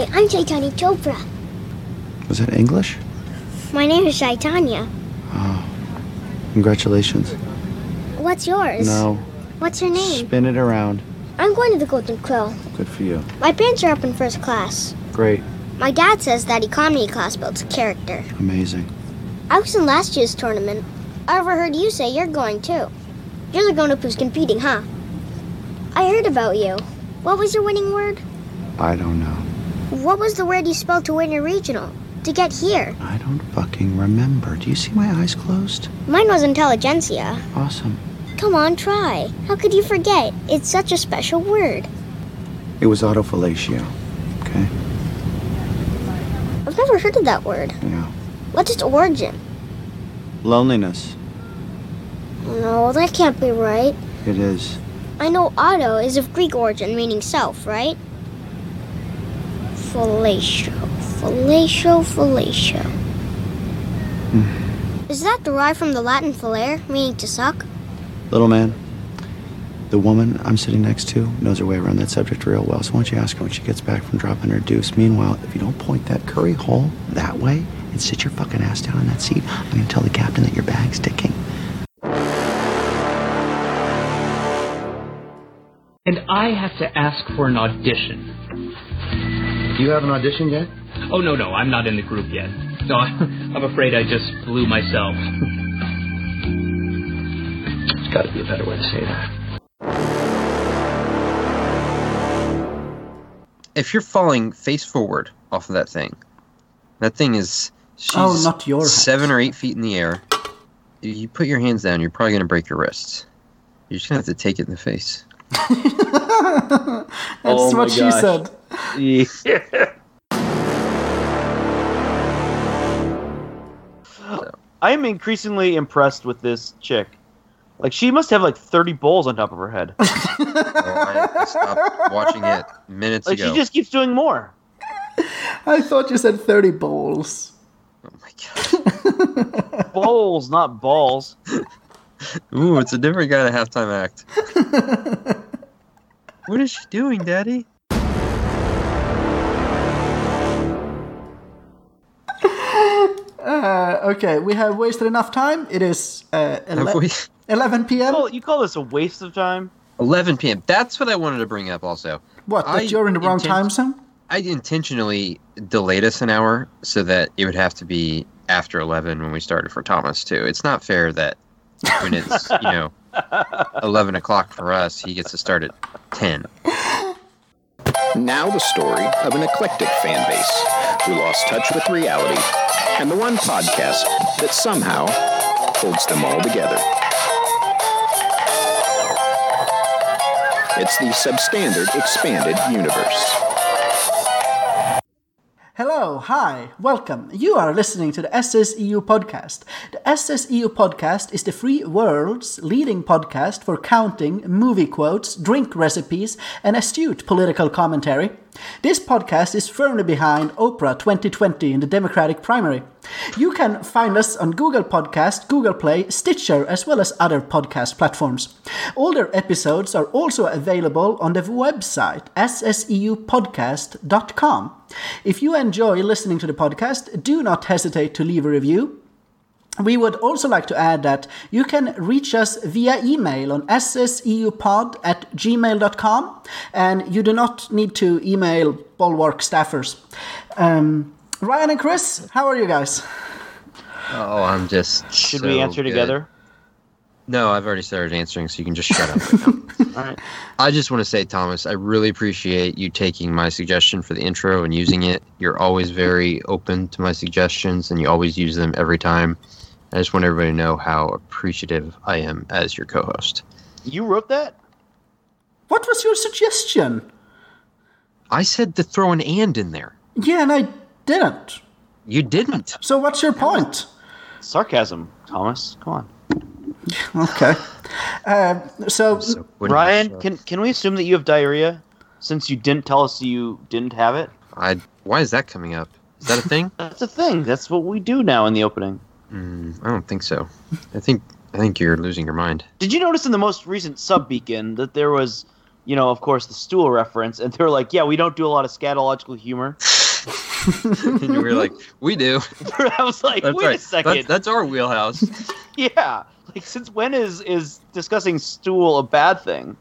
Hi, I'm Chaitanya Chopra. Was that English? My name is Chaitanya. Oh, congratulations. What's yours? No, What's your name? spin it around. I'm going to the Golden Quill. Good for you. My parents are up in first class. Great, My dad says that economy class builds character. amazing. I was in last year's tournament. I overheard you say you're going too. You're the grown up who's competing, huh? I heard about you. What was your winning word? I don't know. What was the word you spelled to win your regional? To get here? I don't fucking remember. Do you see my eyes closed? Mine was intelligentsia. Awesome. Come on, try. How could you forget? It's such a special word. It was autofellatio. Okay? I've never heard of that word. Yeah. What's its origin? Loneliness. No, that can't be right. It is. I know auto is of Greek origin, meaning self, right? Fellatio. Fellatio, fellatio. Hmm. Is that derived from the Latin fallere, meaning to suck? Little man, the woman I'm sitting next to knows her way around that subject real well, so why don't you ask her when she gets back from dropping her deuce? Meanwhile, if you don't point that curry hole that way and sit your fucking ass down in that seat, I'm gonna tell the captain that your bag's ticking. And I have to ask for an audition. Do you have an audition yet? Oh, no, no, I'm not in the group yet. No, I'm afraid I just blew myself. There's got to be a better way to say that. If you're falling face forward off of that thing, that thing is she's Oh, not your seven or eight feet in the air. If you put your hands down, you're probably gonna break your wrists. You're just gonna have to take it in the face. That's Oh what she said. Yeah. I am increasingly impressed with this chick. Like she must have like 30 bowls on top of her head. Oh, I, I stopped watching it minutes Like ago. she just keeps doing more. I thought you said 30 bowls. Oh my god. Bowls, not balls. Ooh, it's a different kind of halftime act. what is she doing, Daddy? Uh, okay, we have wasted enough time. It is uh, ele- we- 11 p.m. Well, you call this a waste of time? 11 p.m. That's what I wanted to bring up also. What, that I you're in the wrong intent- time zone? I intentionally delayed us an hour so that it would have to be after 11 when we started for Thomas, too. It's not fair that when it's, you know, 11 o'clock for us, he gets to start at 10. Now the story of an eclectic fan base who lost touch with reality and the one podcast that somehow holds them all together. It's the Substandard Expanded Universe. Hello, hi, welcome. You are listening to the SSEU podcast. The SSEU podcast is the free world's leading podcast for counting, movie quotes, drink recipes, and astute political commentary. This podcast is firmly behind Oprah 2020 in the Democratic primary. You can find us on Google Podcast, Google Play, Stitcher, as well as other podcast platforms. Older episodes are also available on the website sseupodcast.com. If you enjoy listening to the podcast, do not hesitate to leave a review. We would also like to add that you can reach us via email on sseupod at gmail.com and you do not need to email Bulwark staffers. Um, Ryan and Chris, how are you guys? Oh, I'm just. Should so we answer good. together? No, I've already started answering, so you can just shut up right now. All right. I just want to say, Thomas, I really appreciate you taking my suggestion for the intro and using it. You're always very open to my suggestions, and you always use them every time. I just want everybody to know how appreciative I am as your co-host. You wrote that? What was your suggestion? I said to throw an and in there. Yeah, and I didn't. You didn't. So what's your point? Sarcasm, Thomas. Come on. Okay. Um, so, So Ryan, can can we assume that you have diarrhea since you didn't tell us you didn't have it? I why is that coming up? Is that a thing? That's a thing. That's what we do now in the opening. mm, I don't think so. I think I think you're losing your mind. Did you notice in the most recent sub beacon that there was you know, of course, the stool reference, and they were like, "Yeah, we don't do a lot of scatological humor." and we were like, we do. I was like, That's "Wait right. a second, That's, that's our wheelhouse. yeah." Like, since when is is discussing stool a bad thing?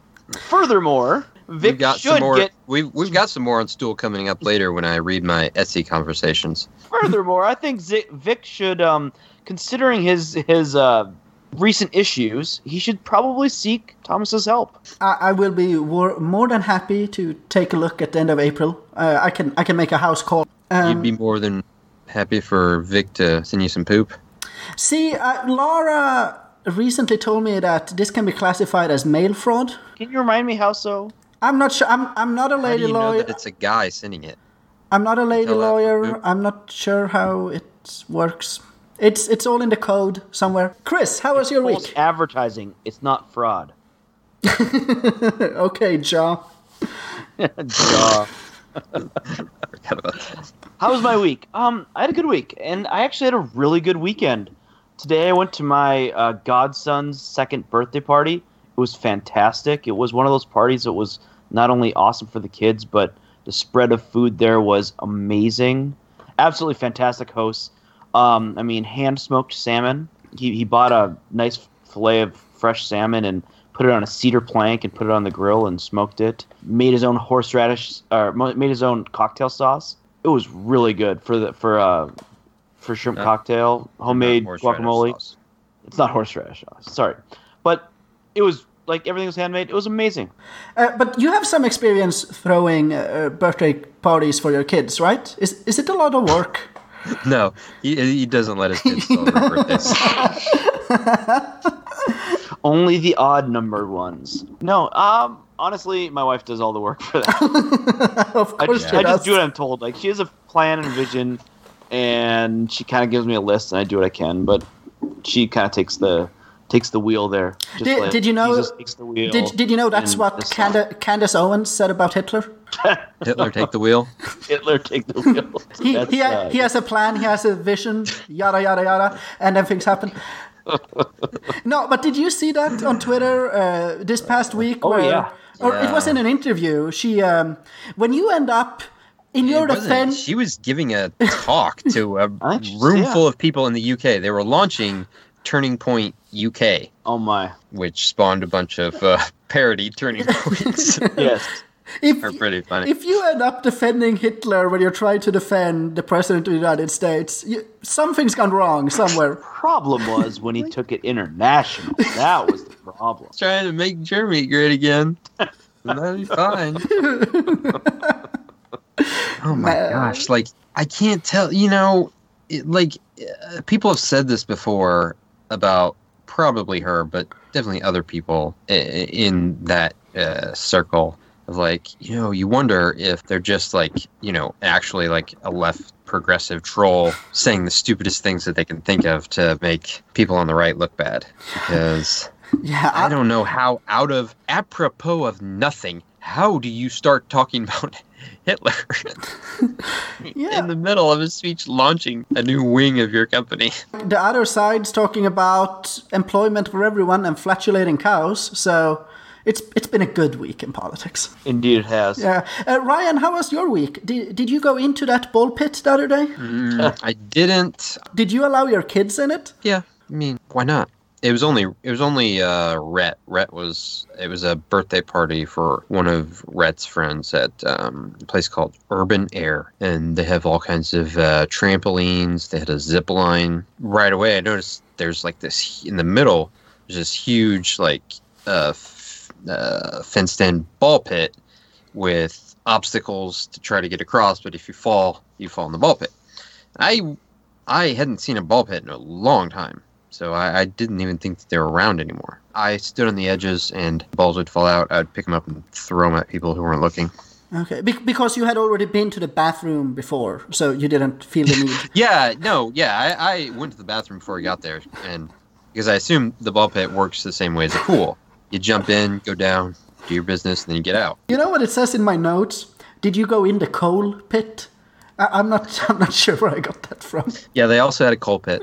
Furthermore, Vic we've got should some more. get. We've we've got some more on stool coming up later when I read my Etsy conversations. Furthermore, I think Zi- Vic should, um, considering his his uh, recent issues, he should probably seek Thomas's help. I, I will be wor- more than happy to take a look at the end of April. Uh, I can I can make a house call. Um, You'd be more than happy for Vic to send you some poop. See, uh, Laura recently told me that this can be classified as mail fraud. Can you remind me how so? I'm not sure. I'm I'm not a lady How lady do you know lawyer. that it's a guy sending it? I'm not a lady tell that from lawyer. I'm not sure how it works. It's it's all in the code somewhere. Chris, how was your week? advertising. It's not fraud. Okay, Jaw. Duh. Forgot about that. How was my week? Um, I had a good week, and I actually had a really good weekend. Today I went to my uh, godson's second birthday party. It was fantastic. It was one of those parties that was not only awesome for the kids, but the spread of food there was amazing. Absolutely fantastic hosts. Um, I mean, hand smoked salmon. He he bought a nice fillet of fresh salmon and put it on a cedar plank and put it on the grill and smoked it. Made his own horseradish or made his own cocktail sauce. It was really good for the for uh for shrimp Not- cocktail, homemade guacamole. sauce. It's not horseradish sauce. Sorry, but it was like everything was handmade. It was amazing. Uh, but you have some experience throwing uh, birthday parties for your kids, right? Is is it a lot of work? No, he, he doesn't let his kids celebrate birthdays. Only the odd numbered ones. No, um, honestly, my wife does all the work for that. of I course, just, she I does. just do what I'm told. Like she has a plan and vision, and she kind of gives me a list, and I do what I can. But she kind of takes the takes the wheel there. Just Did- like did you know- Jesus takes the wheel? Did, did you know that's what the Canda- Candace Owens said about Hitler? Hitler take the wheel. Hitler take the wheel? He, That's, he, uh, he has a plan, he has a vision, yada, yada, yada, and then things happen. no, but did you see that on Twitter uh, this past week? Oh, where, yeah. Or it was in an interview. She, um, when you end up in your It defense, She was giving a talk to a just- room yeah. full of people in the UK. They were launching Turning Point UK, oh my, which spawned a bunch of uh, parody turning points. yes. if, Are pretty funny. if you end up defending Hitler when you're trying to defend the president of the United States, you, something's gone wrong somewhere. Problem was when he took it international. That was the problem. Trying to make Germany great again. That'd be fine. Oh my Man. gosh! Like I can't tell. You know, it, like uh, people have said this before about probably her, but definitely other people i- i- in that uh, circle of like, you know, you wonder if they're just like, you know, actually like a left progressive troll saying the stupidest things that they can think of to make people on the right look bad. Because Yeah, I don't know how out of apropos of nothing, how do you start talking about Hitler Yeah. in the middle of a speech launching a new wing of your company? the other side's talking about employment for everyone and flatulating cows. So it's it's been a good week in politics. Indeed, it has. Yeah, uh, Ryan, how was your week? Did did you go into that ball pit the other day? I didn't. Did you allow your kids in it? Yeah, I mean, why not? It was only it was only uh, Rhett. Rhett was it was a birthday party for one of Rhett's friends at um, a place called Urban Air, and they have all kinds of uh, trampolines. They had a zip line. Right away, I noticed there's like this in the middle. There's this huge like uh, f- uh, fenced-in ball pit with obstacles to try to get across. But if you fall, you fall in the ball pit. I I hadn't seen a ball pit in a long time, so I, I didn't even think that they were around anymore. I stood on the edges, and balls would fall out. I'd pick them up and throw them at people who weren't looking. Okay, Be- because you had already been to the bathroom before, so you didn't feel the need. Yeah, no, yeah, I, I went to the bathroom before I got there, and because I assume the ball pit works the same way as a pool. You jump in, go down, do your business, and then you get out. you know what it says in my notes? Did you go in the coal pit? I- I'm not. I'm not sure where I got that from. Yeah, they also had a coal pit.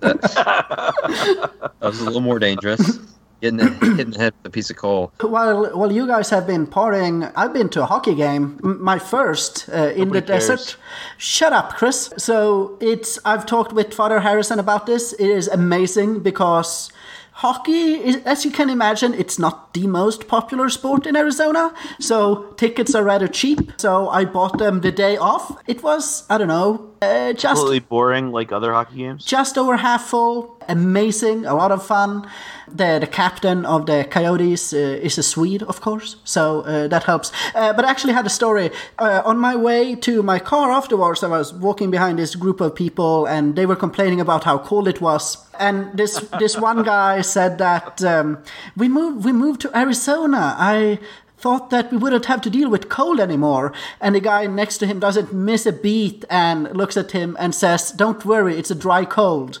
That, that was a little more dangerous. Getting the, hitting the head with a piece of coal. While while you guys have been partying, I've been to a hockey game. My first uh, in the cares. desert. Shut up, Chris. So it's I've talked with Father Harrison about this. It is amazing because hockey, as you can imagine, it's not the most popular sport in Arizona. So tickets are rather cheap. So I bought them the day off. It was I don't know, uh, just Completely boring like other hockey games. just over half full. Amazing, a lot of fun. The the captain of the Coyotes uh, is a Swede, of course, so uh, that helps. Uh, but I actually had a story uh, on my way to my car afterwards. I was walking behind this group of people, and they were complaining about how cold it was. And this this one guy said that um, we moved we moved to Arizona. I thought that we wouldn't have to deal with cold anymore. And the guy next to him doesn't miss a beat and looks at him and says, Don't worry, it's a dry cold.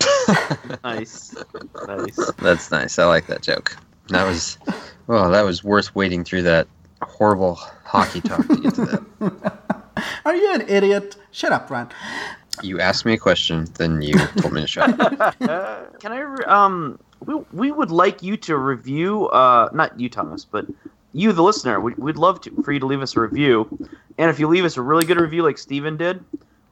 Nice, nice. That's nice. I like that joke. That was, well, that was worth waiting through that horrible hockey talk to get to that. Are you an idiot? Shut up, Ryan. You asked me a question, then you told me to shut up. Can I? Re- um, we we would like you to review. Uh, not you, Thomas, but you, the listener. We, we'd love to, for you to leave us a review, and if you leave us a really good review like Steven did,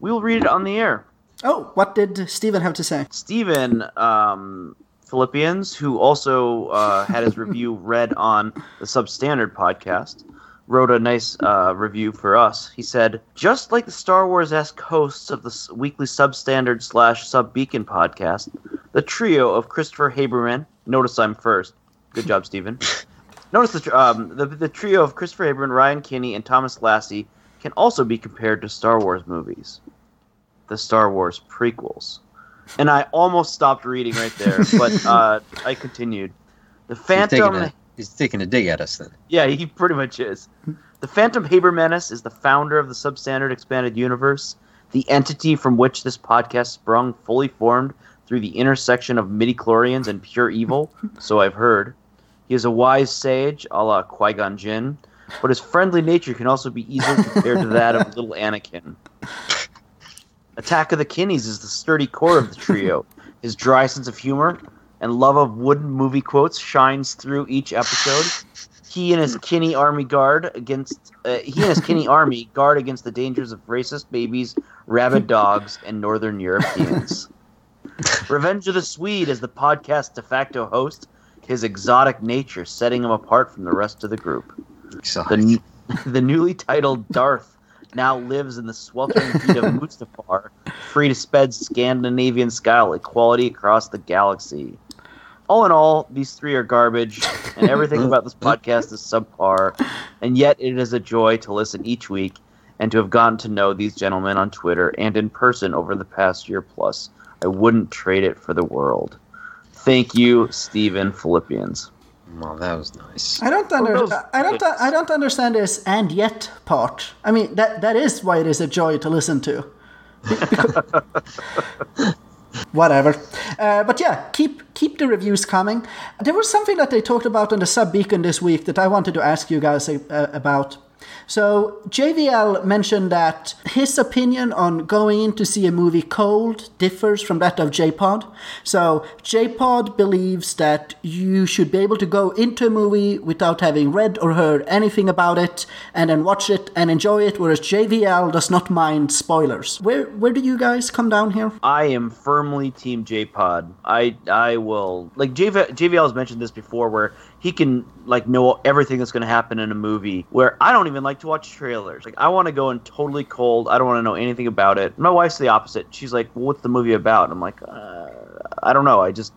we will read it on the air. Oh, what did Steven have to say? Steven um, Philippians, who also uh, had his review read on the Substandard podcast, wrote a nice uh, review for us. He said, "Just like the Star Wars-esque hosts of the weekly Substandard slash Sub Beacon podcast, the trio of Christopher Haberman. Notice I'm first. Good job, Steven. Notice the, um, the the trio of Christopher Haberman, Ryan Kinney, and Thomas Lassie can also be compared to Star Wars movies, the Star Wars prequels." And I almost stopped reading right there, but uh, I continued. The He's taking, Phantom. a, he's taking a dig at us then. Yeah, he pretty much is. The Phantom Haber Menace is the founder of the Substandard Expanded Universe, the entity from which this podcast sprung, fully formed through the intersection of midi chlorians and pure evil, so I've heard. He is a wise sage, a la Qui Gon Jinn, but his friendly nature can also be easily compared to that of little Anakin. Attack of the Kinneys is the sturdy core of the trio. His dry sense of humor and love of wooden movie quotes shines through each episode. He and his Kinney army guard against uh, he and his Kinney army guard against the dangers of racist babies, rabid dogs, and northern Europeans. Revenge of the Swede is the podcast de facto host. His exotic nature setting him apart from the rest of the group. The, the newly titled Darth now lives in the sweltering heat of Mustafar, free to spread Scandinavian style equality across the galaxy. All in all, these three are garbage, and everything about this podcast is subpar, and yet it is a joy to listen each week and to have gotten to know these gentlemen on Twitter and in person over the past year plus. I wouldn't trade it for the world. Thank you, Stephen Philippians. Well, that was nice. I don't those under, I don't I don't understand this and yet part. I mean that that is why it is a joy to listen to. Whatever, uh, but yeah, keep keep the reviews coming. There was something that they talked about on the Sub Beacon this week that I wanted to ask you guys uh, about. So JVL mentioned that his opinion on going in to see a movie cold differs from that of JPod. So JPod believes that you should be able to go into a movie without having read or heard anything about it and then watch it and enjoy it, whereas JVL does not mind spoilers. Where where do you guys come down here? I am firmly Team JPod. I I will like JV, JVL has mentioned this before, where he can like know everything that's going to happen in a movie. Where I don't even like to watch trailers. Like I want to go in totally cold. I don't want to know anything about it. My wife's the opposite. She's like, well, "What's the movie about?" I'm like, uh, "I don't know. I just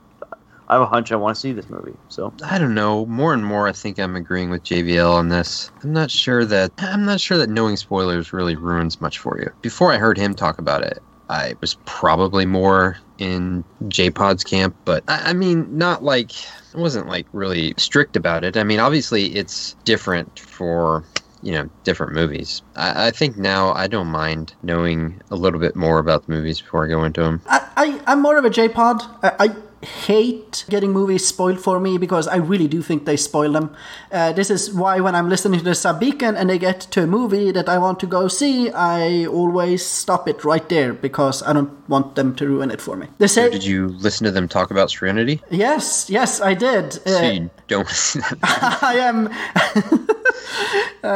I have a hunch I want to see this movie." So I don't know. More and more, I think I'm agreeing with JVL on this. I'm not sure that I'm not sure that knowing spoilers really ruins much for you. Before I heard him talk about it, I was probably more in JPod's camp, but I, I mean, not like I wasn't like really strict about it. I mean, obviously, it's different for you know different movies. I, I think now I don't mind knowing a little bit more about the movies before I go into them. I, I I'm more of a JPod. I, I hate getting movies spoiled for me because I really do think they spoil them. Uh, this is why when I'm listening to the Sub and they get to a movie that I want to go see, I always stop it right there because I don't want them to ruin it for me. They say, Did you listen to them talk about Serenity? yes, yes, I did. So Uh, you don't. I am. uh,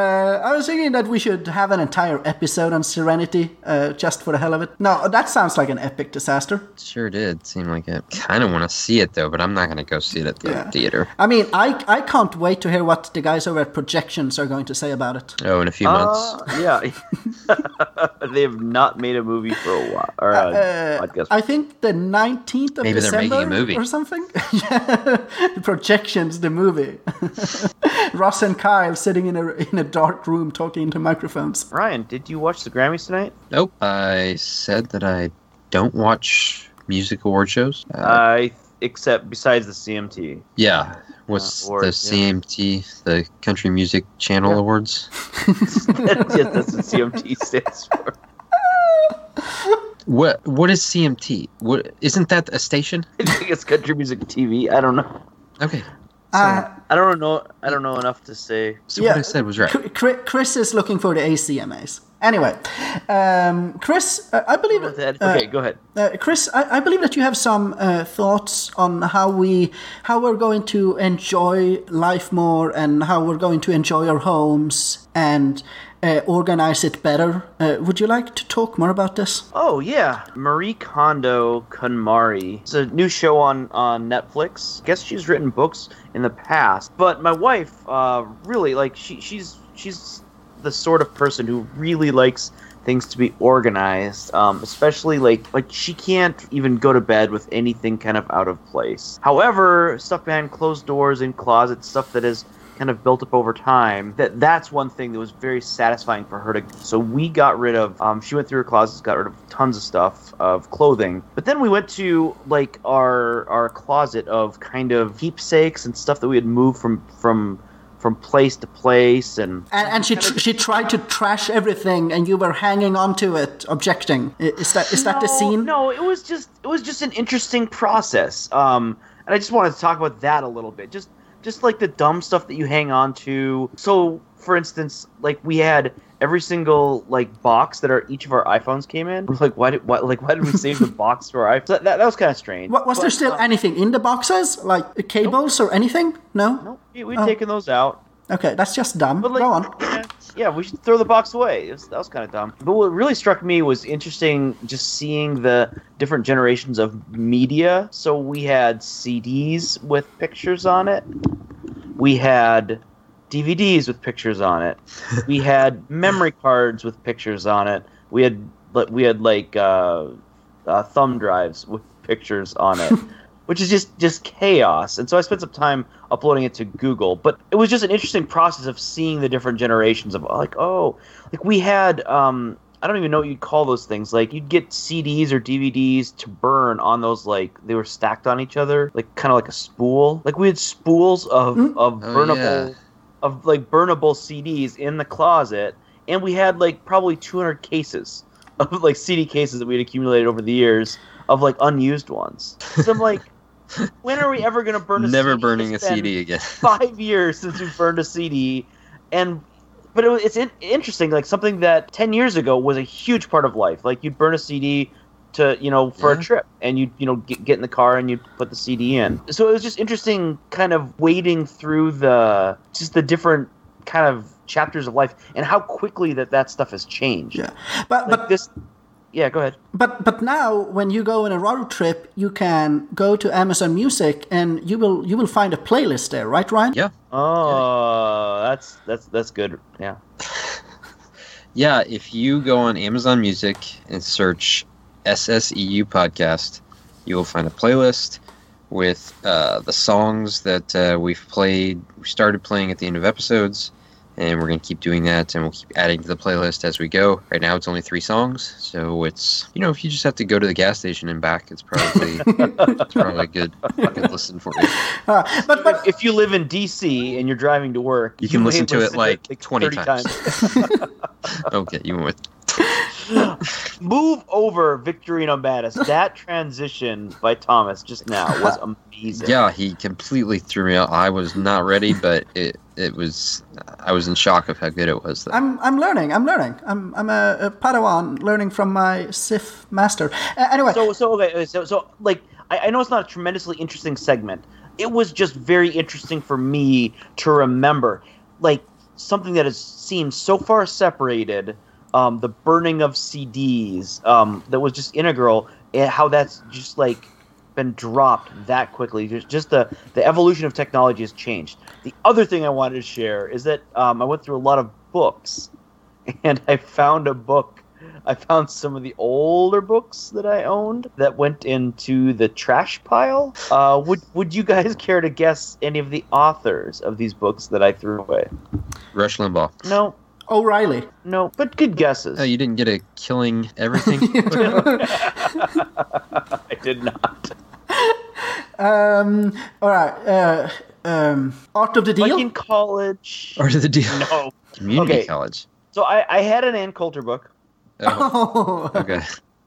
I was thinking that we should have an entire episode on Serenity, uh, just for the hell of it. No, that sounds like an epic disaster. sure did seem like it. Kind of want to see it though, but I'm not going to go see it at the Yeah. theater. I mean, I I can't wait to hear what the guys over at Projections are going to say about it. Oh, in a few months. Uh, yeah. they have not made a movie for a while. Or a Uh, podcast. I think the 19th of Maybe they're December making a movie. or something. yeah, Projections, the movie. Ross and Kyle sitting in a in a dark room talking into microphones. Ryan, did you watch the Grammys tonight? Nope. I said that I don't watch music award shows. Uh, I except besides the CMT. yeah. What's uh, the awards, yeah. CMT, the Country Music Channel Awards? yes, that's what CMT stands for. What What is CMT? What isn't that a station? I think it's Country Music TV. I don't know. Okay. Uh, I don't know. I don't know enough to say. So Yeah. what I said was right. Chris is looking for the ACMAs. Anyway, um, Chris, uh, I believe that- uh, Okay, go ahead. Uh, Chris, I, I believe that you have some uh, thoughts on how we how we're going to enjoy life more and how we're going to enjoy our homes and uh, organize it better. Uh, would you like to talk more about this? Oh yeah, Marie Kondo KonMari. It's a new show on on Netflix. I guess she's written books in the past, but my wife uh, really like she she's she's the sort of person who really likes things to be organized um, especially like like she can't even go to bed with anything kind of out of place however stuff behind closed doors in closets stuff that is kind of built up over time that that's one thing that was very satisfying for her to so we got rid of um, she went through her closets got rid of tons of stuff of clothing but then we went to like our our closet of kind of keepsakes and stuff that we had moved from from from place to place and And, and she tr- she tried to trash everything, and you were hanging onto it, objecting. Is that is that the No, scene? No, it was just it was just an interesting process. Um, and I just wanted to talk about that a little bit. Just just like the dumb stuff that you hang on to. So, for instance, like we had every single like box that our each of our iPhones came in. We're like, why did why like why did we save the box for our iPhone? That, that, that was kind of strange. Wa- Was there still um, anything in the boxes, like cables or anything? No. No, we, we'd Oh. taken those out. Okay, that's just dumb. But like, Go on. Yeah, yeah, we should throw the box away. Was, that was kind of dumb. But what really struck me was interesting just seeing the different generations of media. So we had CDs with pictures on it. We had DVDs with pictures on it. we had memory cards with pictures on it. We had but we had like uh, uh, thumb drives with pictures on it. which is just just chaos. And so I spent some time uploading it to Google, but it was just an interesting process of seeing the different generations of like oh, like we had um I don't even know what you'd call those things. Like you'd get CDs or DVDs to burn on those like they were stacked on each other, like kind of like a spool. Like we had spools of of Oh, burnable yeah. of like burnable CDs in the closet, and we had like probably 200 cases of like CD cases that we had accumulated over the years of like unused ones. So I'm like, when are we ever gonna burn a Never CD? burning a CD again. Five years since we burned a CD, and but it, it's in, interesting. Like something that 10 years ago was a huge part of life. Like you'd burn a CD to you know for Yeah. a trip and you you know get, get in the car and you put the CD in. So it was just interesting kind of wading through the just the different kind of chapters of life and how quickly that that stuff has changed. Yeah, but Like but this Yeah, go ahead. But but now when you go on a road trip, you can go to Amazon Music and you will you will find a playlist there, right, Ryan? Yeah. Oh, that's that's that's good. Yeah. Yeah, if you go on Amazon Music and search SSEU podcast, you will find a playlist with uh, the songs that uh, we've played, we started playing at the end of episodes, and we're going to keep doing that, and we'll keep adding to the playlist as we go. Right now, it's only three songs, so it's you know if you just have to go to the gas station and back, it's probably it's probably a good good listen for you. Uh, but but If you live in DC and you're driving to work, You can may listen to it, like, 20 30 times. Okay, you went with Move over, Victorino Matus. That transition by Thomas just now was amazing. Yeah, he completely threw me out. I was not ready, but it it was. I was in shock of how good it was. Though. I'm I'm learning. I'm learning. I'm I'm a, a Padawan learning from my Sith master. Uh, anyway, So so okay so so like I, I know it's not a tremendously interesting segment. It was just very interesting for me to remember, like something that has seemed so far separated. Um, the burning of CDs um, that was just integral, and how that's just like been dropped that quickly. Just just the the evolution of technology has changed. The other thing I wanted to share is that um, I went through a lot of books, and I found a book. I found some of the older books that I owned that went into the trash pile. Uh, would Would you guys care to guess any of the authors of these books that I threw away? Rush Limbaugh. No, O'Reilly. no, but good guesses. Oh, you didn't get a killing everything. I did not. Um. All right. Uh. Um. Art of the Deal. Like in college. or the deal? No. Community Okay. college. So I, I had an Ann Coulter book, Oh, Oh. okay.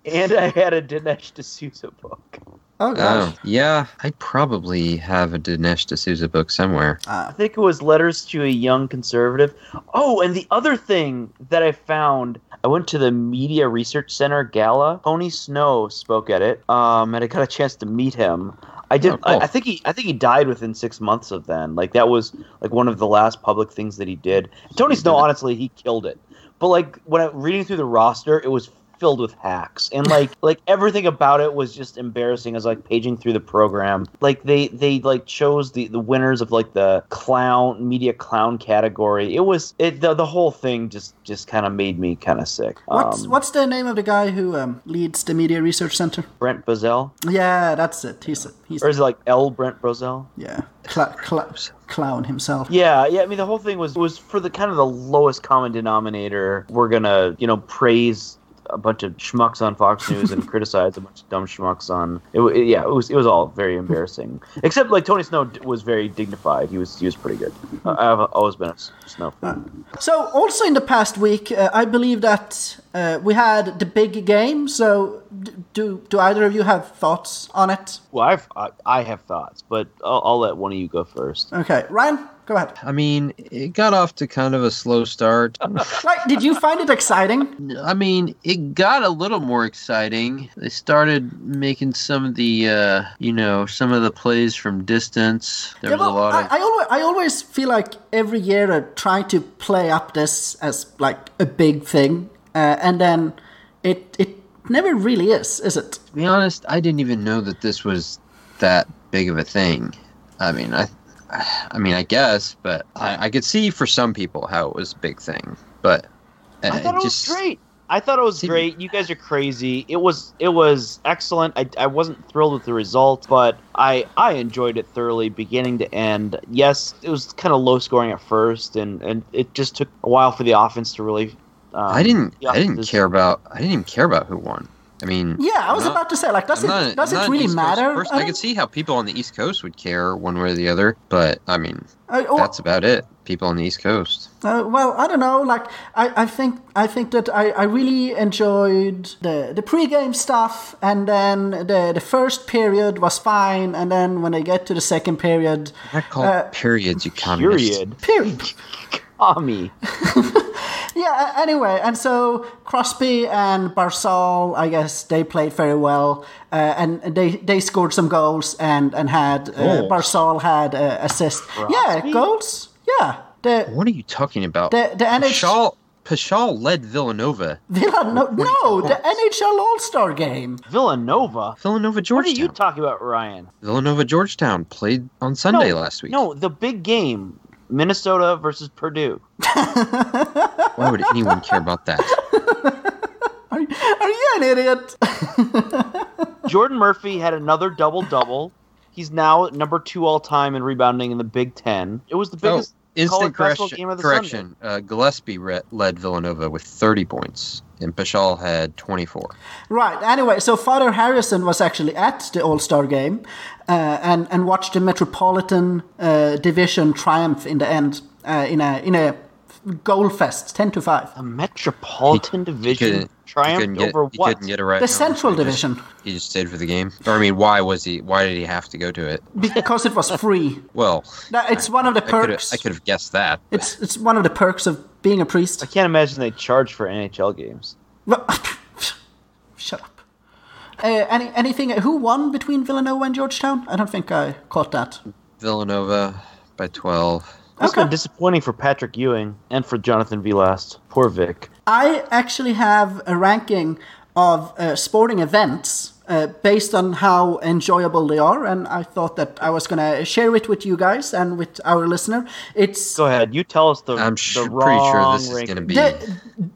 And I had a Dinesh D'Souza book. oh gosh. Oh, yeah. I probably have a Dinesh D'Souza book somewhere. I think it was Letters to a Young Conservative. Oh, and the other thing that I found, I went to the Media Research Center gala. Tony Snow spoke at it, um, and I got a chance to meet him. I did. Oh, cool. I, I think he. I think he died within six months of then. Like that was like one of the last public things that he did. Tony Snow, honestly, he killed it. But like when I reading through the roster, it was filled with hacks and like like everything about it was just embarrassing as like paging through the program like they they like chose the the winners of like the clown media clown category it was it the, the whole thing just just kind of made me kind of sick What's Um, What's the name of the guy who um, leads the Media Research Center? brent bozell Yeah, that's it. He's a, he's or is it like l brent bozell yeah cl- cl- clown himself. Yeah, yeah. I mean, the whole thing was was for the kind of the lowest common denominator. We're gonna, you know, praise a bunch of schmucks on Fox News and criticize a bunch of dumb schmucks on. It, wa- yeah, it was it was all very embarrassing. Except like Tony Snow was very dignified. He was he was pretty good. I- I've always been a Snow. fan. So, also in the past week, uh, I believe that uh, we had the big game. So, d- do do either of you have thoughts on it? Well, I've I, I have thoughts, but I'll, I'll let one of you go first. Okay, Ryan, go ahead. I mean, it got off to kind of a slow start. Like, did you find it exciting? I mean, it got a little more exciting. They started making some of the, uh, you know, some of the plays from distance. There Yeah, was a lot I, of. I always I always feel like every year I try to play up this as like a big thing, uh, and then it it never really is, is it? to be honest, I didn't even know that this was that big of a thing. I mean, I, I mean, I guess, but I, I could see for some people how it was a big thing. But uh, I thought it just, was great. I thought it was See- great. You guys are crazy. It was it was excellent. I, I wasn't thrilled with the result, but I I enjoyed it thoroughly, beginning to end. Yes, it was kind of low scoring at first, and and it just took a while for the offense to really. Um, I didn't. I didn't care about. I didn't even care about who won. I mean, Yeah, I was not- about to say like, does I'm it not- does I'm it really matter? person. I I could see how people on the East Coast would care one way or the other, but I mean, I- oh, that's about it. People on the East Coast. Uh, well, I don't know. Like, I, I think I think that I, I really enjoyed the the pregame stuff, and then the the first period was fine, and then when I get to the second period, Not called Uh, periods, you communist. Period. period. Tommy. yeah. Anyway, and so Crosby and Barzal, I guess they played very well, uh, and they they scored some goals and and had uh, Barzal had uh, assist. Yeah, goals. Yeah. The What are you talking about? The- the NH Paschall, Paschall led Villanova. Villanova? no, no, the? NHL All Star game. Villanova. Villanova What are you talking about, Ryan? Villanova Georgetown played on Sunday no, last week. No, the big game, Minnesota versus Purdue. Why would anyone care about that? Are, are you an idiot? Jordan Murphy had another double double. He's now number two all time in rebounding in the Big Ten. It was the Oh, biggest instant correction. game of the correction. Uh, Gillespie re- led Villanova with 30 points, and Paschall had 24. right. Anyway, so Father Harrison was actually at the All Star game, uh, and and watched the Metropolitan uh, Division triumph in the end uh, in a in a goal fest, ten to five. A Metropolitan He Division couldn't, he triumphed get, over he what? couldn't get it right. The now, Central so he just- Division, He just stayed for the game. Or I mean, why was he? Why did he have to go to it? because it was free. Well, That- It's one of the I could have. perks. I could have guessed that. It's it's one of the perks of being a priest. I can't imagine they charge for NHL games. Shut up. Uh, any anything? Who won between Villanova and Georgetown? I don't think I caught that. Villanova by twelve. It's Okay. been disappointing for Patrick Ewing and for Jonathan V. Last. Poor Vic. I actually have a ranking of uh, sporting events uh, based on how enjoyable they are, and I thought that I was gonna share it with you guys and with our listener. It's Go ahead. You tell us the, I'm the wrong pretty sure this is going to be. Th-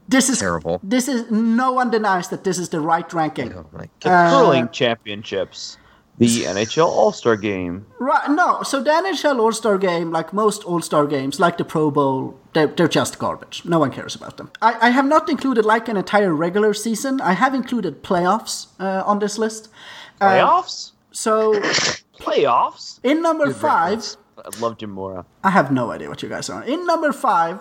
this is Terrible. This is no one denies that this is the right ranking. Oh my The God. curling championships. The NHL All Star Game. Right? No. So the NHL All Star Game, like most All Star games, like the Pro Bowl, they're, they're just garbage. No one cares about them. I, I have not included like an entire regular season. I have included playoffs uh, on this list. Uh, Playoffs? So Playoffs? in number five, I love Jim Mora. I have no idea what you guys are. In number five,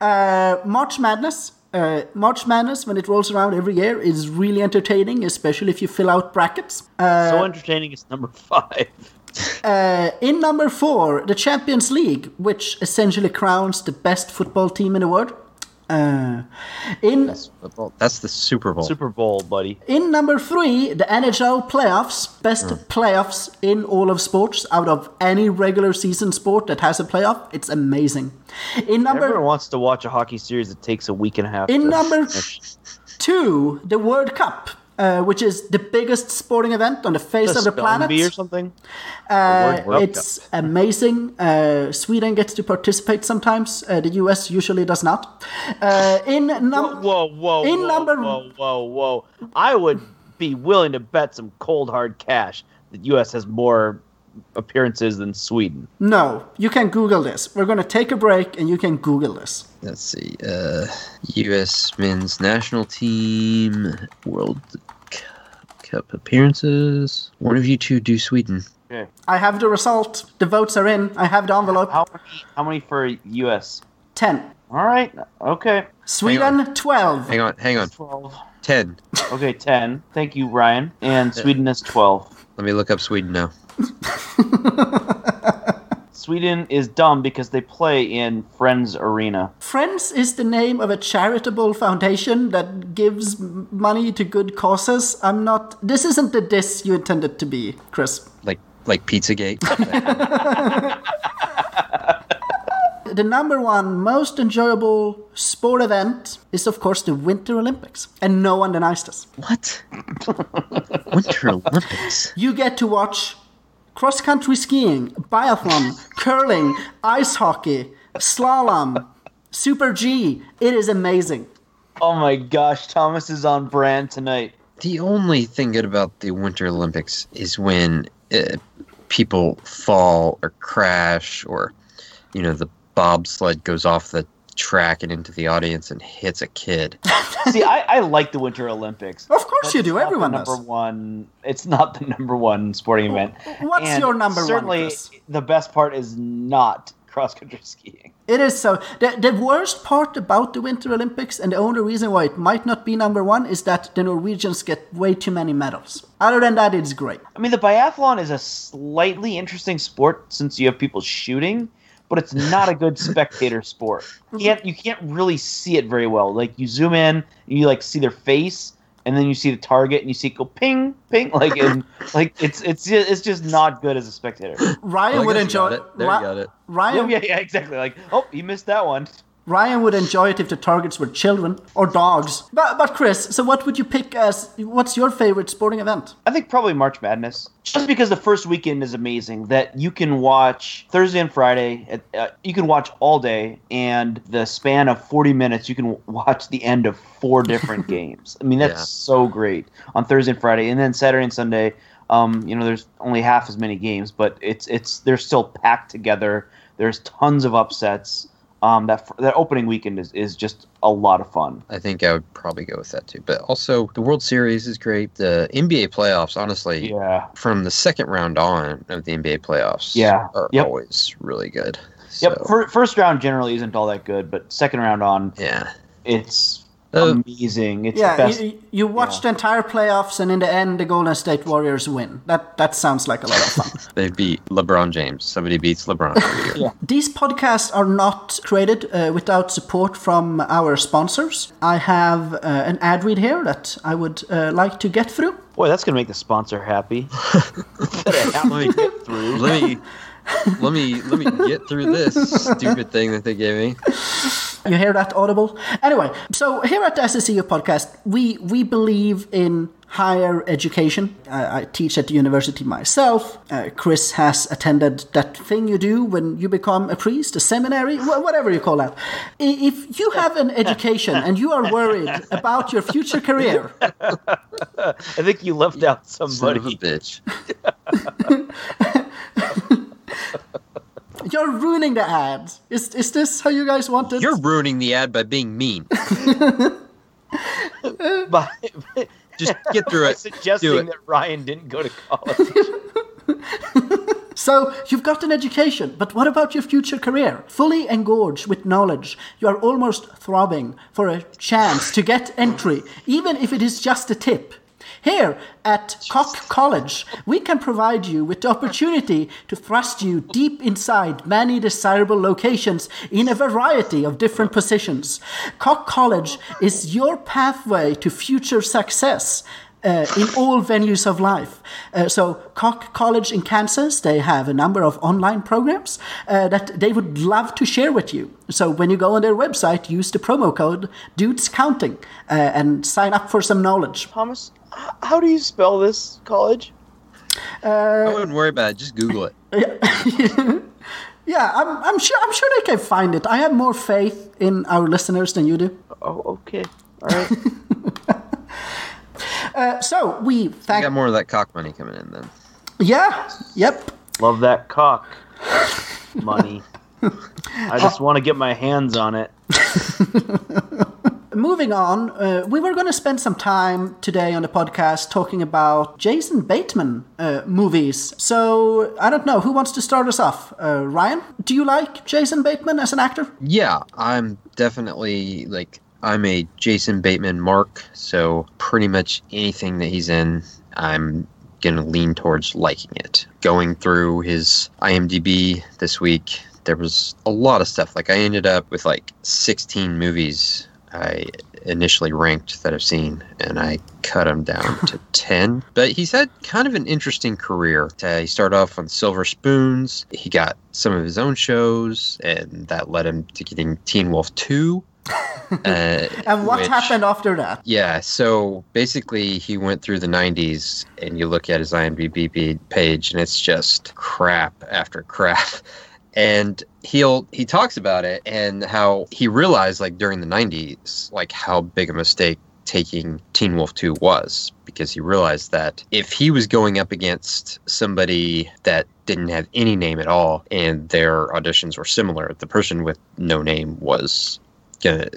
uh, March Madness. Uh, March Madness, when it rolls around every year, is really entertaining, especially if you fill out brackets. Uh, so entertaining. It's number five. uh, in number four, the Champions League, which essentially crowns the best football team in the world. Uh, in Football. That's the Super Bowl. Super Bowl, buddy. in number three, the NHL playoffs, best playoffs in all of sports out of any regular season sport that has a playoff. It's amazing. In number Everyone wants to watch a hockey series that takes a week and a half. In to number finish. two, the World Cup, uh, which is the biggest sporting event on the face of the planet. Or something. Uh, World Cup. it's amazing. Uh, Sweden gets to participate sometimes. Uh, the US usually does not. Uh, in num- Whoa, whoa, in whoa, number- whoa, whoa, whoa! I would be willing to bet some cold hard cash that U.S. has more appearances than Sweden. no, you can Google this. We're going to take a break and you can Google this. Let's see. Uh, U.S. men's national team World Cup appearances. One of you two do Sweden. Okay. I have the result. The votes are in. I have the envelope. How many? How many for U.S.? 10. All right. Okay. Sweden, 12. Hang on, hang on. Twelve. Ten. Okay, ten. Thank you, Ryan. And Sweden is twelve. Let me look up Sweden now. Sweden is dumb because they play in Friends Arena. Friends is the name of a charitable foundation that gives money to good causes. I'm not. This isn't the diss you intended to be, Chris. Like like Pizzagate. The number one most enjoyable sport event is, of course, the Winter Olympics. And no one denies this. what? Winter Olympics. You get to watch cross country skiing, biathlon, curling, ice hockey, slalom, Super G. It is amazing. Oh my gosh, Thomas is on brand tonight. The only thing good about the Winter Olympics is when uh, people fall or crash, or you know the bobsled goes off the track and into the audience and hits a kid. See, I, I like the Winter Olympics. Of course but you it's do. the Everyone number does. one. It's not the number one sporting event. What's And your number one, certainly, the best part is not cross country skiing. It is so. The, the worst part about the Winter Olympics, and the only reason why it might not be number one, is that the Norwegians get way too many medals. Other than that, it's great. I mean, the biathlon is a slightly interesting sport since you have people shooting, but it's not a good spectator sport. You can't you can't really see it very well. Like you zoom in, and you like see their face, and then you see the target, and you see it go ping ping, like and like it's it's it's just not good as a spectator. Ryan Well, would guess enjoy it. There Ri- you got it. Oh, Ryan, yeah, yeah, exactly. Like oh, you missed that one. Ryan would enjoy it if the targets were children or dogs. But, but Chris, so what would you pick as? What's your favorite sporting event? I think probably March Madness, just because the first weekend is amazing. That you can watch Thursday and Friday. At, uh, you can watch all day, and the span of forty minutes, you can watch the end of four different games. I mean, that's Yeah. so great on Thursday and Friday, and then Saturday and Sunday. Um, you know, there's only half as many games, but it's it's they're still packed together. There's tons of upsets. Um, that that opening weekend is, is just a lot of fun. I think I would probably go with that too. But also, the World Series is great. The NBA playoffs, honestly, Yeah. from the second round on of the NBA playoffs, Yeah. are Yep. always really good. Yep. So, fir- first round generally isn't all that good, but second round on, yeah. it's Uh, amazing. It's Yeah, the best. you, you watch yeah. the entire playoffs, and in the end, the Golden State Warriors win. That that sounds like a lot of fun. They beat LeBron James. Somebody beats LeBron every year. These podcasts are not created uh, without support from our sponsors. I have uh, an ad read here that I would uh, like to get through. Boy, that's gonna make the sponsor happy. let me get through. let me let me let me get through this stupid thing that they gave me. You hear that audible? Anyway, so here at the SSEU podcast, we we believe in higher education. I, I teach at the university myself. Uh, Chris has attended that thing you do when you become a priest, a seminary, wh- whatever you call that. If you have an education and you are worried about your future career, I think you left out Son of a somebody. bitch. you're ruining the ad. Is is this how you guys want it? You're ruining the ad by being mean. By, Just get through by it. Do suggesting it. that Ryan didn't go to college. So you've got an education, but what about your future career? Fully engorged with knowledge, you are almost throbbing for a chance to get entry, even if it is just a tip. Here at Cock College, we can provide you with the opportunity to thrust you deep inside many desirable locations in a variety of different positions. Cock College is your pathway to future success uh, in all venues of life. Uh, so, Cock College in Kansas, they have a number of online programs uh, that they would love to share with you. So, when you go on their website, use the promo code Dudes Counting uh, and sign up for some knowledge. Thomas, how do you spell this college? I wouldn't worry about it. Just Google it. Yeah, I'm, I'm sure. I'm sure they can find it. I have more faith in our listeners than you do. Oh, okay. All right. Uh, so we I thank. got more of that cock money coming in then. Yeah. Yep. Love that cock money. I just want to get my hands on it. Moving on, uh, we were going to spend some time today on the podcast talking about Jason Bateman uh, movies. So I don't know who wants to start us off. Uh, Ryan, do you like Jason Bateman as an actor? Yeah, I'm definitely like I'm a Jason Bateman mark, so pretty much anything that he's in, I'm gonna lean towards liking it. Going through his IMDb this week, there was a lot of stuff. Like I ended up with like 16 movies I initially ranked that I've seen, and I cut them down to 10. But he's had kind of an interesting career. Uh, he started off on Silver Spoons. He got some of his own shows, and that led him to getting Teen Wolf 2. Uh, And what which- happened after that? yeah, so basically he went through the 90s and you look at his IMDb page and it's just crap after crap. And he'll he talks about it and how he realized like during the 90s like how big a mistake taking Teen Wolf 2 was because he realized that if he was going up against somebody that didn't have any name at all and their auditions were similar, the person with no name was gonna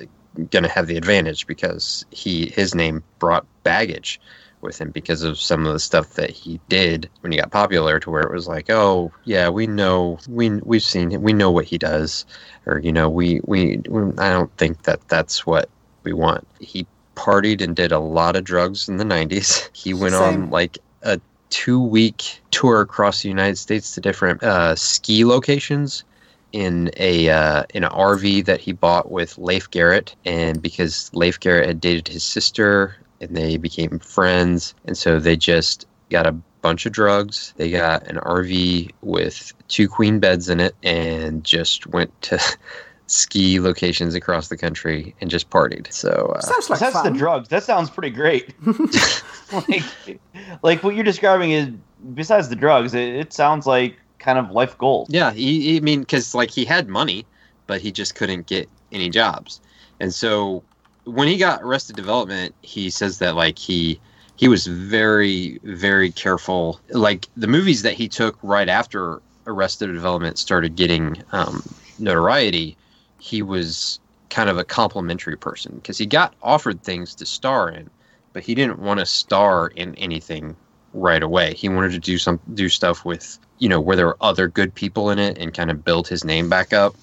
gonna have the advantage because he his name brought baggage with him because of some of the stuff that he did when he got popular to where it was like oh yeah we know we we've seen him we know what he does. Or you know we we, we I don't think that that's what we want. He partied and did a lot of drugs in the 90s he went Same. on like a two week tour across the United States to different uh, ski locations in a uh, in an RV that he bought with Leif Garrett, and because Leif Garrett had dated his sister, and they became friends, and so they just got a bunch of drugs. They got an RV with two queen beds in it, and just went to ski locations across the country and just partied. So uh, Sounds like That's fun. the drugs. That sounds pretty great. like, like what you're describing is besides the drugs, it, it sounds like kind of life goals. Yeah, he, I mean, because like he had money, but he just couldn't get any jobs, and so when he got Arrested Development, he says that like he he was very very careful. Like the movies that he took right after Arrested Development started getting um, notoriety, he was kind of a complimentary person because he got offered things to star in, but he didn't want to star in anything right away. He wanted to do some do stuff with you know, where there were other good people in it and kind of build his name back up.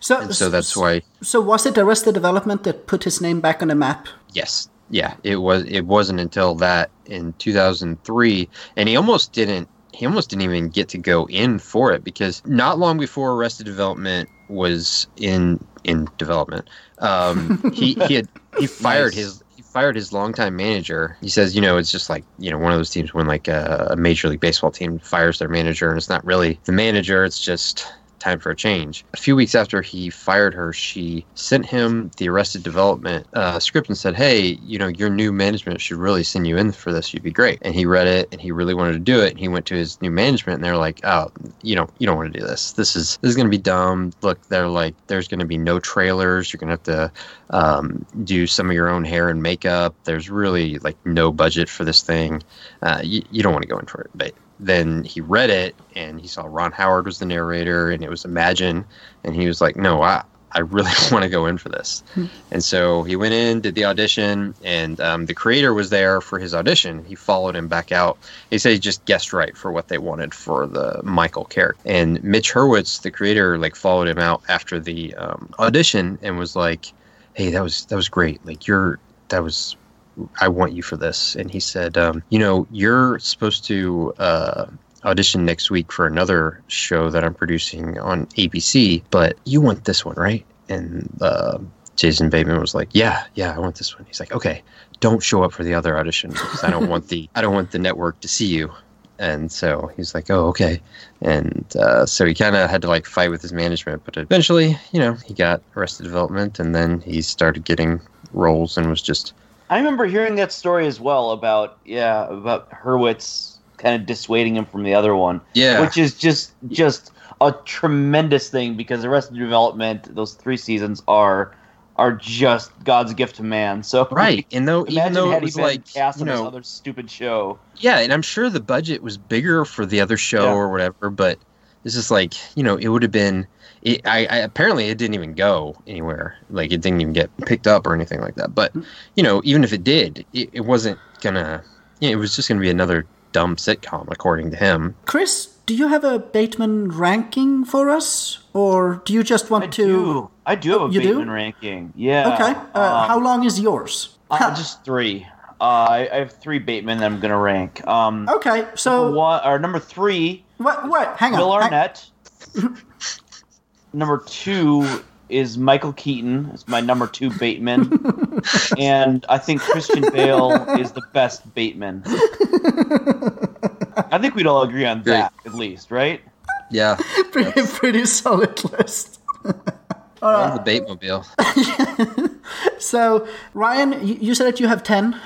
So, And so that's why, So was it Arrested Development that put his name back on the map? yes, yeah, it was. It wasn't until that in 2003, and he almost didn't. He almost didn't even get to go in for it because not long before Arrested Development was in in development, um, he he had he fired Nice. his fired his longtime manager. He says, you know, it's just like you know one of those teams when like a, a major league baseball team fires their manager, and it's not really the manager; it's just time for a change. A few weeks after he fired her, she sent him the Arrested Development uh, script and said, "Hey, you know, your new management should really send you in for this. You'd be great." And he read it, and he really wanted to do it. And he went to his new management, and they're like, "Oh, you know, you don't want to do this. This is this is going to be dumb. Look, they're like, there's going to be no trailers. You're going to have to um, do some of your own hair and makeup. There's really like no budget for this thing. Uh, you, you don't want to go in for it." But then he read it and he saw Ron Howard was the narrator and it was Imagine and he was like, "No, I I really want to go in for this." and so he went in, did the audition, and um, the creator was there for his audition. He followed him back out. He said he just guessed right for what they wanted for the Michael character. And Mitch Hurwitz, the creator, like followed him out after the um, audition and was like, "Hey, that was that was great. Like you're that was I want you for this. And he said, um, you know, you're supposed to uh, audition next week for another show that I'm producing on ABC, but you want this one, right? And uh, Jason Bateman was like, yeah, yeah, I want this one. He's like, okay, don't show up for the other audition because I don't want the I don't want the network to see you. And so he's like, oh, okay. And uh, so he kind of had to like fight with his management, but eventually, you know, he got Arrested Development, and then he started getting roles and was just I remember hearing that story as well about yeah about Hurwitz kind of dissuading him from the other one, yeah, which is just just a tremendous thing because Arrested Development those three seasons are are just God's gift to man. So right. And though even though it was like cast you on this know, other stupid show. yeah, and I'm sure the budget was bigger for the other show Yeah. or whatever, but it's just like you know, it would have been. It, I, I apparently it didn't even go anywhere. Like it didn't even get picked up or anything like that. But you know, even if it did, it, it wasn't gonna. You know, it was just gonna be another dumb sitcom, according to him. Chris, do you have a Bateman ranking for us, or do you just want I to? do. I do have a You do? Bateman ranking. Yeah. Okay. Uh, Um, how long is yours? uh, just three. Uh, I, I have three Bateman that I'm gonna rank. Um, Okay, number so one or number three, what? What? Hang on. Will hang- Arnett. number two is Michael Keaton. It's my number two Bateman, and I think Christian Bale is the best Bateman. I think we'd all agree on Great. that, at least, right? Yeah, pretty, pretty solid list. I love the Batemobile. So Ryan, you, you said that you have 10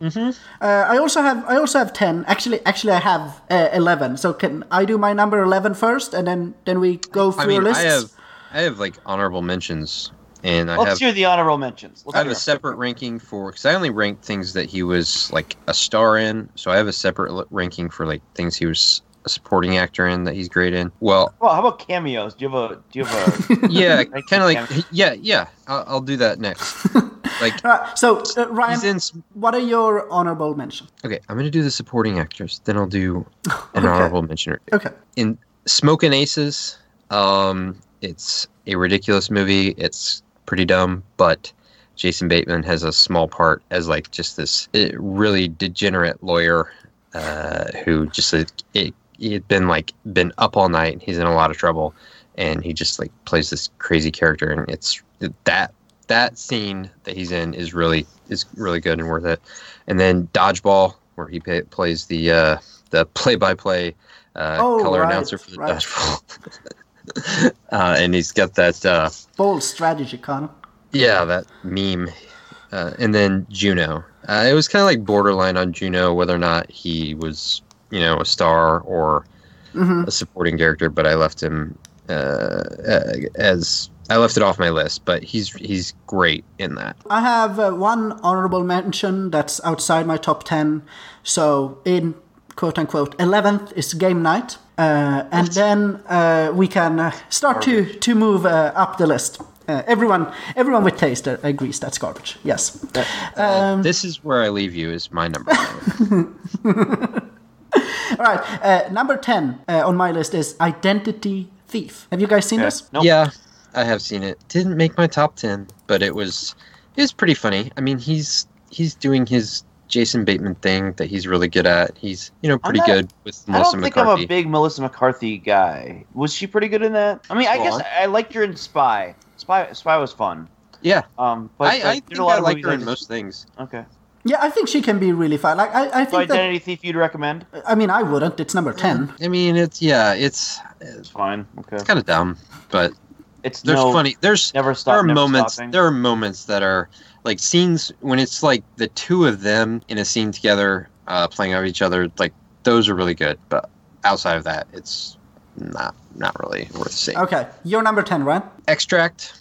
Mm-hmm. Uh, I also have I also have ten. Actually, actually, I have uh, eleven. So can I do my number 11 first, and then then we go through I mean, our lists? I have I have like honorable mentions, and I Let's have hear the honorable mentions. Let's I have a separate ranking for because I only ranked things that he was like a star in. So I have a separate li- ranking for like things he was a supporting actor in that he's great in. Well, Well, how about cameos? Do you have a? Do you have a? yeah, kind of like cam- yeah, yeah. I'll, I'll do that next. Like All right, so uh, Ryan, he's in. what are your honorable mentions? Okay, I'm gonna do the supporting actors. Then I'll do an Okay. honorable mention. or two. Okay. in Smoking Aces, um, it's a ridiculous movie. It's pretty dumb, but Jason Bateman has a small part as like just this eh, really degenerate lawyer uh, who just uh, it, he'd been like been up all night. He's in a lot of trouble, and he just like plays this crazy character, and it's that that scene that he's in is really is really good and worth it. And then Dodgeball, where he pa plays the uh, the play by play color right, announcer for the right. dodgeball. uh, and he's got that uh, Bold strategy, Cotton. yeah that meme. Uh, and then Juno. Uh, it was kind of like borderline on Juno whether or not he was you know a star or Mm-hmm. a supporting character, but I left him uh, uh, as I left it off my list. But he's he's great in that. I have uh, one honorable mention that's outside my top 10. So, in quote unquote 11th is game night. Uh, and then uh, we can uh, start to, to move uh, up the list. Uh, everyone, everyone with taste agrees that's garbage. Yes. Um, this is where I leave you is my number. one. All right, uh, number 10 uh, on my list is Identity Thief. Have you guys seen Okay. this? Nope. Yeah, I have seen it. Didn't make my top ten, but it was it was pretty funny. I mean, he's he's doing his Jason Bateman thing that he's really good at. He's you know pretty not- good with Melissa McCarthy. I Melissa don't think McCarthy. I'm a big Melissa McCarthy guy. Was she pretty good in that? I mean, I guess on. I liked her in Spy. Spy, Spy was fun. yeah, Um, but I, I there's think a lot I like her in just- most things. Okay. Yeah, I think she can be really fun. Like, I, I So think that. Identity Thief, you'd recommend? I mean, I wouldn't. It's number 10. I mean, it's yeah, it's It's it's fine. Okay. it's kind of dumb, but It's there's no, funny. There's Never there are never moments stopping. there are moments that are like scenes when it's like the two of them in a scene together uh, playing off each other like those are really good but outside of that it's not not really worth seeing Okay, you're number 10, right? extract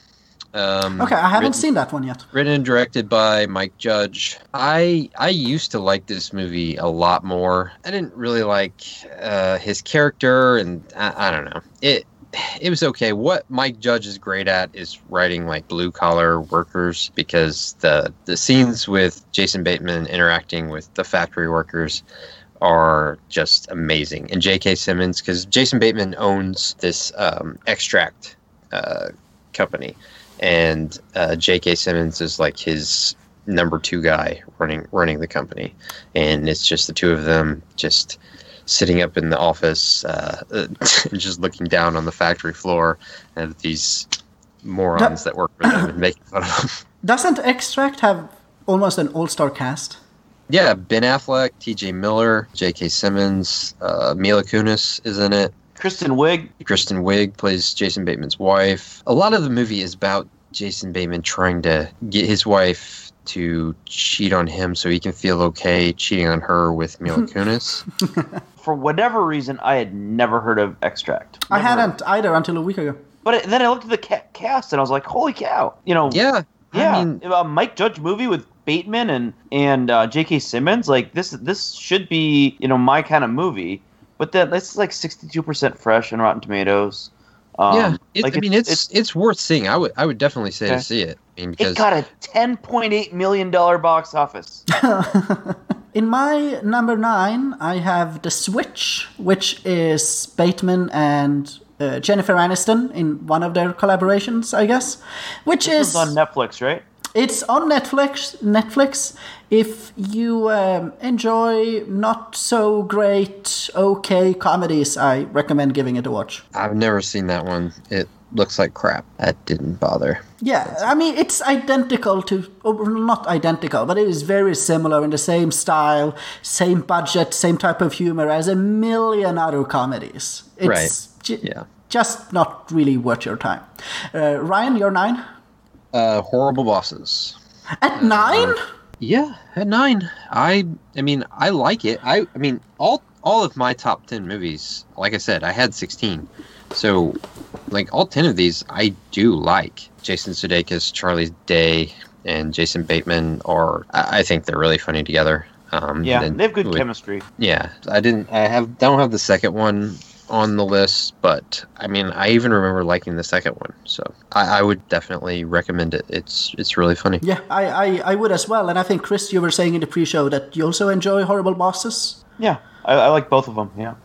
um, Okay, I haven't written, seen that one yet. written and directed by mike judge i i used to like this movie a lot more i didn't really like uh, his character and I, I don't know it it was okay. What Mike Judge is great at is writing like blue collar workers because the the scenes with Jason Bateman interacting with the factory workers are just amazing. And J.K. Simmons, because Jason Bateman owns this um, extract uh, company, and uh, J.K. Simmons is like his number two guy running running the company, and it's just the two of them just sitting up in the office, uh, just looking down on the factory floor at these morons that work for them and making fun of them. Doesn't Extract have almost an all star cast? Yeah, Ben Affleck, T.J. Miller, J.K. Simmons, uh, Mila Kunis is in it. Kristen Wiig. Kristen Wiig plays Jason Bateman's wife. A lot of the movie is about Jason Bateman trying to get his wife to cheat on him so he can feel okay cheating on her with Mila Kunis. For whatever reason, I had never heard of Extract. I Never. hadn't either until a week ago. But it, then I looked at the ca- cast and I was like, holy cow. You know, yeah, yeah, I mean, a Mike Judge movie with Bateman and and uh, J.K. Simmons. Like this, this should be you know my kind of movie. But then it's like sixty two percent fresh on Rotten Tomatoes. Um, yeah. It, like I mean, it's, it's worth seeing. I would I would definitely say Okay. to see it. I mean, because it got a ten point eight million dollar box office. In my number nine, I have The Switch, which is Bateman and uh, Jennifer Aniston in one of their collaborations, I guess. Which This is on Netflix, right? it's on Netflix. Netflix. If you um, enjoy not so great, okay comedies, I recommend giving it a watch. I've never seen that one. It looks like crap. That didn't bother. Yeah, I mean it's identical to, or not identical, but it is very similar in the same style, same budget, same type of humor as a million other comedies. It's Right. ju- Yeah. just not really worth your time. Uh, Ryan, you're nine Uh, horrible bosses. at nine. Yeah, at nine. I I mean, I like it. I I mean, all all of my top ten movies. Like I said, I had sixteen. So, like all ten of these, I do like. Jason Sudeikis, Charlie Day, and Jason Bateman are. I, I think they're really funny together. Um, Yeah, they have good with- chemistry. Yeah, I didn't. I have don't have the second one on the list, but I mean, I even remember liking the second one. So I, I would definitely recommend it. It's it's really funny. Yeah, I, I, I would as well. And I think Chris, you were saying in the pre-show that you also enjoy Horrible Bosses. Yeah, I, I like both of them. Yeah,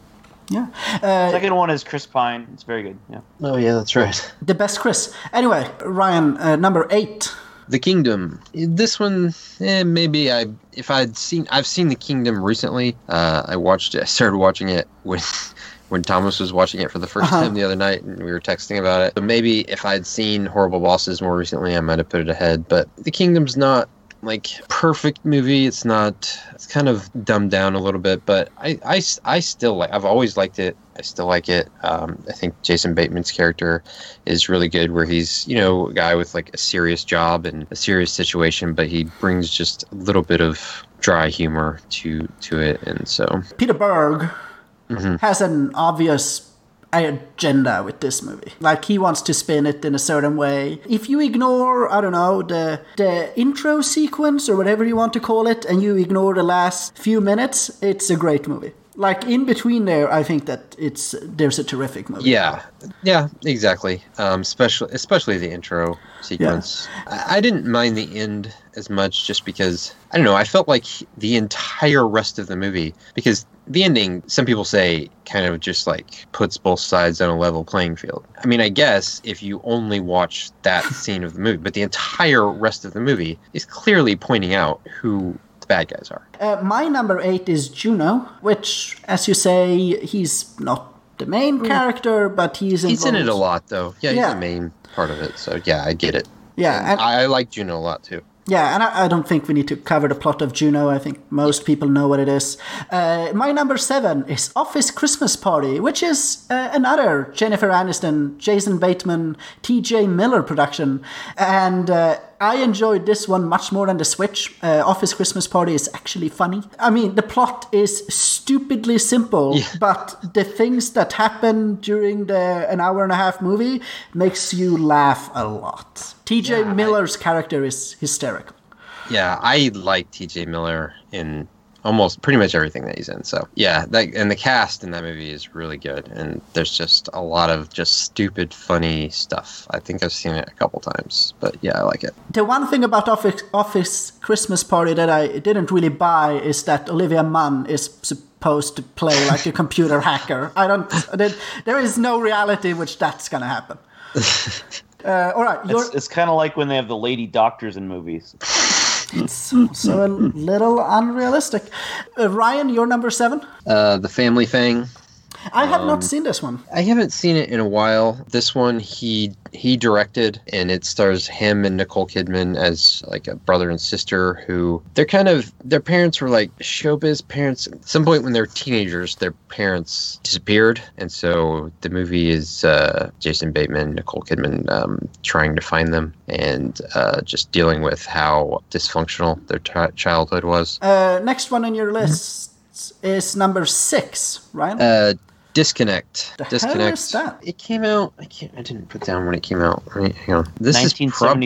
Yeah, uh, second one is Chris Pine. It's very good. Yeah. Oh yeah, that's right. the best Chris. Anyway, Ryan, uh, number eight. The Kingdom. This one, eh, maybe I if I'd seen I've seen The Kingdom recently. Uh, I watched it. I started watching it when when Thomas was watching it for the 1st Uh-huh. time the other night, and we were texting about it. So maybe if I'd seen Horrible Bosses more recently, I might have put it ahead. But The Kingdom's not like perfect movie. It's not. It's kind of dumbed down a little bit, but i i, I still like. I've always liked it. I still like it. Um, I think Jason Bateman's character is really good where he's you know a guy with like a serious job and a serious situation but he brings just a little bit of dry humor to to it and so Peter Berg Mhm. has an obvious agenda with this movie. Like he wants to spin it in a certain way. If you ignore, I don't know, the the intro sequence or whatever you want to call it, and you ignore the last few minutes, it's a great movie. Like in between there, I think that it's there's a terrific movie. yeah yeah exactly um especially especially the intro sequence I, I didn't mind the end as much just because I don't know. I felt like the entire rest of the movie because the ending, some people say, kind of just like puts both sides on a level playing field. I mean, I guess if you only watch that scene of the movie, but the entire rest of the movie is clearly pointing out who the bad guys are. Uh, my number eight is Juno, which, as you say, he's not the main character, but he's He's in it a lot, though. Yeah, he's Yeah. the main part of it. So yeah, I get it. Yeah, And and- I, I like Juno a lot too. Yeah, and I, I don't think we need to cover the plot of Juno. I think most people know what it is. Uh, my number seven is Office Christmas Party, which is uh, another Jennifer Aniston, Jason Bateman, T.J. Miller production, and. Uh, I enjoyed this one much more than The Switch. Uh, Office Christmas Party is actually funny. I mean, the plot is stupidly simple, but the things that happen during the an hour and a half movie makes you laugh a lot. T.J. Yeah, I- Miller's character is hysterical. Yeah, I like T.J. Miller in almost pretty much everything that he's in. So yeah, that and the cast in that movie is really good. And there's just a lot of just stupid, funny stuff. I think I've seen it a couple times, but yeah, I like it. The one thing about Office, Office Christmas Party that I didn't really buy is that Olivia Munn is supposed to play like a computer hacker. I don't. There, there is no reality in which that's gonna happen. Uh, all right, It's, it's kind of like when they have the lady doctors in movies. It's also a little unrealistic. Uh, Ryan, you're number seven. Uh, the Family Thing. I have Um, not seen this one. I haven't seen it in a while. This one he he directed, and it stars him and Nicole Kidman as like a brother and sister who they're kind of their parents were like showbiz parents. At some point when they're teenagers, their parents disappeared, and so the movie is uh, Jason Bateman, Nicole Kidman um, trying to find them and uh, just dealing with how dysfunctional their chi- childhood was. Uh, next one on your list is number six, right? Uh, Disconnect. The hell Disconnect. is that? It came out. I can't. I didn't put down when it came out. Right, hang on. This is prob-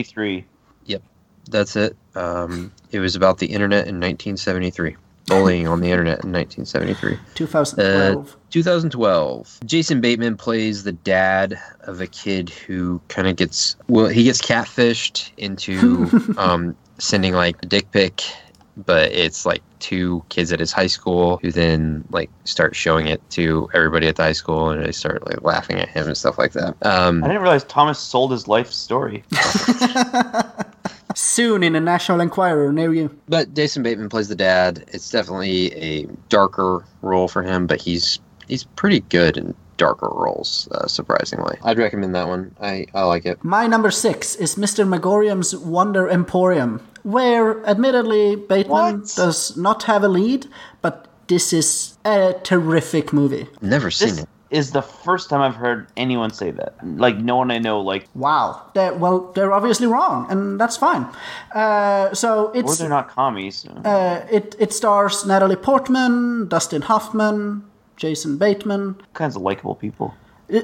yep, That's it. Um, it was about the internet in 1973. Bullying on the internet in 1973. 2012. Uh, 2012. Jason Bateman plays the dad of a kid who kind of gets well. He gets catfished into um, sending like a dick pic, but it's like two kids at his high school who then like start showing it to everybody at the high school, and they start like laughing at him and stuff like that. Um, I didn't realize Thomas sold his life story. Soon in a National Enquirer near you. But Jason Bateman plays the dad. It's definitely a darker role for him, but he's he's pretty good in darker roles, uh, surprisingly. I'd recommend that one. I, I like it. My number six is Mr. Magorium's Wonder Emporium, where admittedly Bateman What? does not have a lead, but this is a terrific movie. Never seen This it. is the first time I've heard anyone say that. Like no one I know. Like Wow. They're, well, they're obviously wrong, and that's fine. Uh, so or it's they're not commies. uh, it it stars Natalie Portman, Dustin Hoffman, Jason Bateman. All kinds of likable people.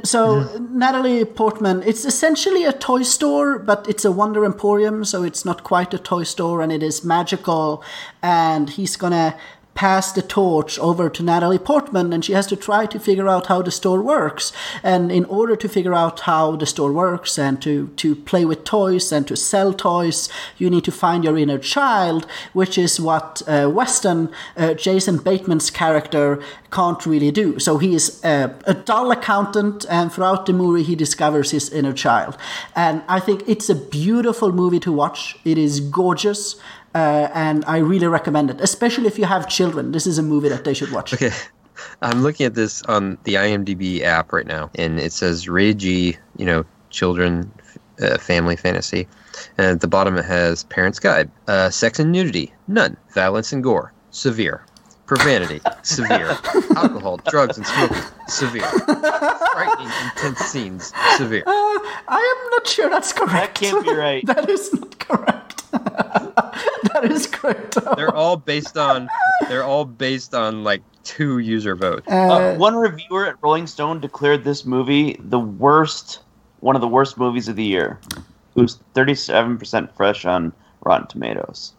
So Natalie Portman, it's essentially a toy store, but it's a Wonder Emporium, so it's not quite a toy store, and it is magical. And he's gonna pass the torch over to Natalie Portman, and she has to try to figure out how the store works. And in order to figure out how the store works and to to play with toys and to sell toys, you need to find your inner child, which is what uh, Weston, uh, Jason Bateman's character, can't really do. So he is a, a dull accountant, and throughout the movie, he discovers his inner child. And I think it's a beautiful movie to watch. It is gorgeous, uh, and I really recommend it, especially if you have children. This is a movie that they should watch. Okay. I'm looking at this on the IMDb app right now, and it says rated G, you know, children, uh, family fantasy. And at the bottom it has Parents Guide. Uh, sex and nudity, none. Violence and gore, severe. Profanity, severe. Alcohol, drugs, and smoking, severe. Frightening, intense scenes, severe. I am not sure that's correct. That can't be right. that is not correct. that is correct. They're all based on. They're all based on like two user votes. Uh, one reviewer at Rolling Stone declared this movie the worst, one of the worst movies of the year. It was 37% fresh on Rotten Tomatoes.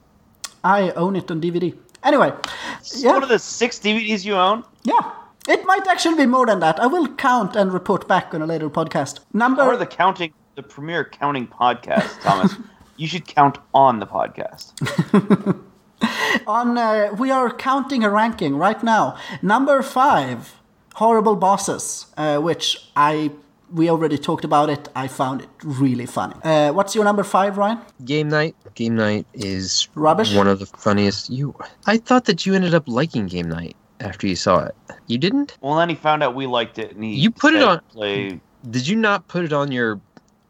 I own it on DVD. Anyway, yeah. One of the six DVDs you own? Yeah. It might actually be more than that. I will count and report back on a later podcast. Number Or the counting, the premier counting podcast, Thomas. you should count on the podcast. On uh, we are counting a ranking right now. Number five, horrible bosses, uh, which I we already talked about it. I found it really funny. Uh, what's your number five, Ryan? Game night. Game night is Rubbish? One of the funniest. You, I thought that you ended up liking game night after you saw it. You didn't? Well, then he found out we liked it, and he You put it on- Play. Did you not put it on your?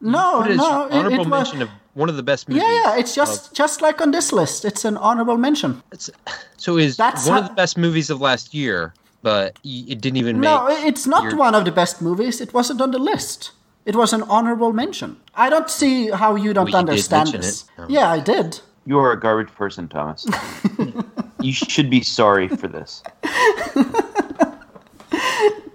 you No, put it no, your it- honorable it was- mention of one of the best movies. Yeah, yeah, it's just of- just like on this list. It's an honorable mention. it's, so is That's one how- of the best movies of last year, but it didn't even make. No, it's not your- one of the best movies. It wasn't on the list. It was an honorable mention. I don't see how you don't Well, you did understand this. it. Um, Yeah, I did. You are a garbage person, Thomas. you should be sorry for this.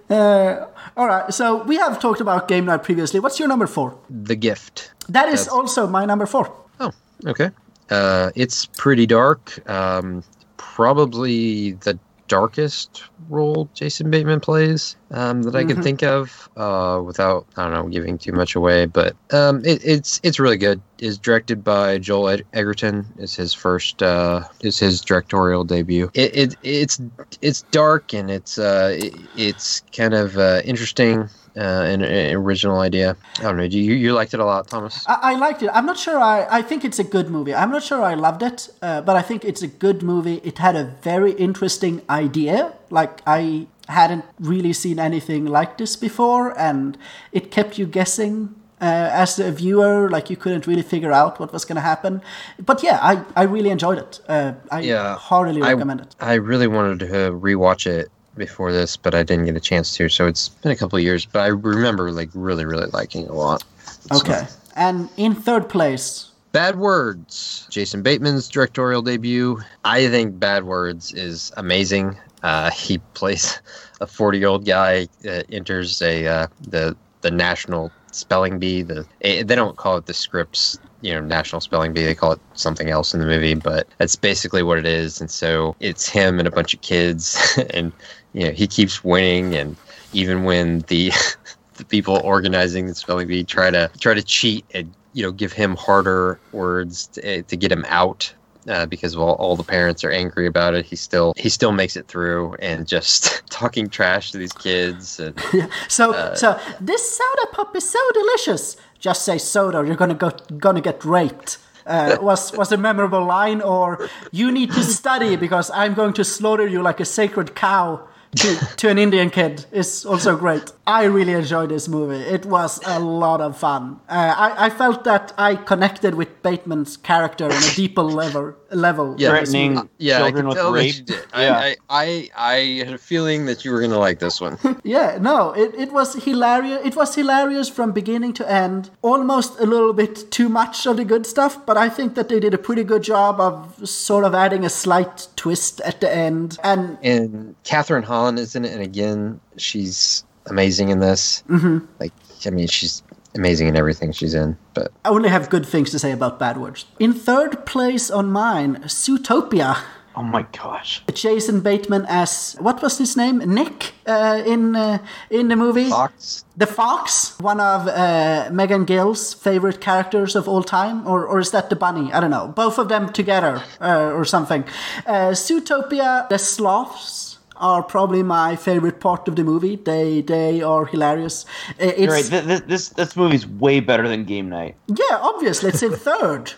All right, so we have talked about game night previously. What's your number four? The Gift. That is That's- also my number four. Oh, okay. Uh, it's pretty dark. Um, probably the darkest role Jason Bateman plays um, that I Mm-hmm. can think of, uh, without I don't know giving too much away. But um, it, it's it's really good. It's directed by Joel Ed- Edgerton. It's his first. Uh, it's his directorial debut. It, it it's it's dark and it's uh, it, it's kind of uh, interesting. Uh, and an original idea. I don't know. Do you you liked it a lot, Thomas? I, I liked it. I'm not sure. I, I think it's a good movie. I'm not sure I loved it, uh, but I think it's a good movie. It had a very interesting idea. Like I hadn't really seen anything like this before, and it kept you guessing. Uh, as a viewer, like you couldn't really figure out what was going to happen. But yeah, I, I really enjoyed it. Uh, I Yeah, heartily I- recommend it. I really wanted to rewatch it before this, but I didn't get a chance to. So it's been a couple of years, but I remember like really, really liking it a lot. Okay. And in third place, Bad Words, Jason Bateman's directorial debut. I think Bad Words is amazing. Uh, he plays a 40 year old guy that enters a uh, the the national spelling bee. The eh, they don't call it the Scripps you know national spelling bee. They call it something else in the movie, but that's basically what it is. And so it's him and a bunch of kids, and you know he keeps winning, and even when the the people organizing the spelling bee try to try to cheat and you know give him harder words to, to get him out uh, because all, all the parents are angry about it he still he still makes it through and just talking trash to these kids and So, Uh, so this soda pop is so delicious. Just say soda, you're gonna go, gonna get raped. Uh, was was a memorable line, or you need to study because I'm going to slaughter you like a sacred cow. To, to an Indian kid is also great. I really enjoyed this movie. It was a lot of fun. Uh, I, I felt that I connected with Bateman's character on a deeper level. Level. Yeah. in this movie. Yeah I children can with tell that rape. you. Yeah. I, I, I I had a feeling that you were gonna like this one Yeah, no, it, it was hilarious. It was hilarious from beginning to end. Almost a little bit too much of the good stuff, but I think that they did a pretty good job of sort of adding a slight twist at the end. And and Catherine Holland is in it and again she's amazing in this mm-hmm. like I mean she's amazing in everything she's in but I only have good things to say about Bad Words. In third place on mine, Zootopia. Oh my gosh. Jason Bateman as what was his name? Nick uh, in uh, in the movie. Fox The Fox, one of uh, Megan Gill's favorite characters of all time, or, or is that the bunny? I don't know. Both of them together, uh, or something. Uh, Zootopia, the sloths are probably my favorite part of the movie. They they are hilarious. Uh, It's, You're right. This, this this this movie's way better than Game Night. yeah, obviously it's in third.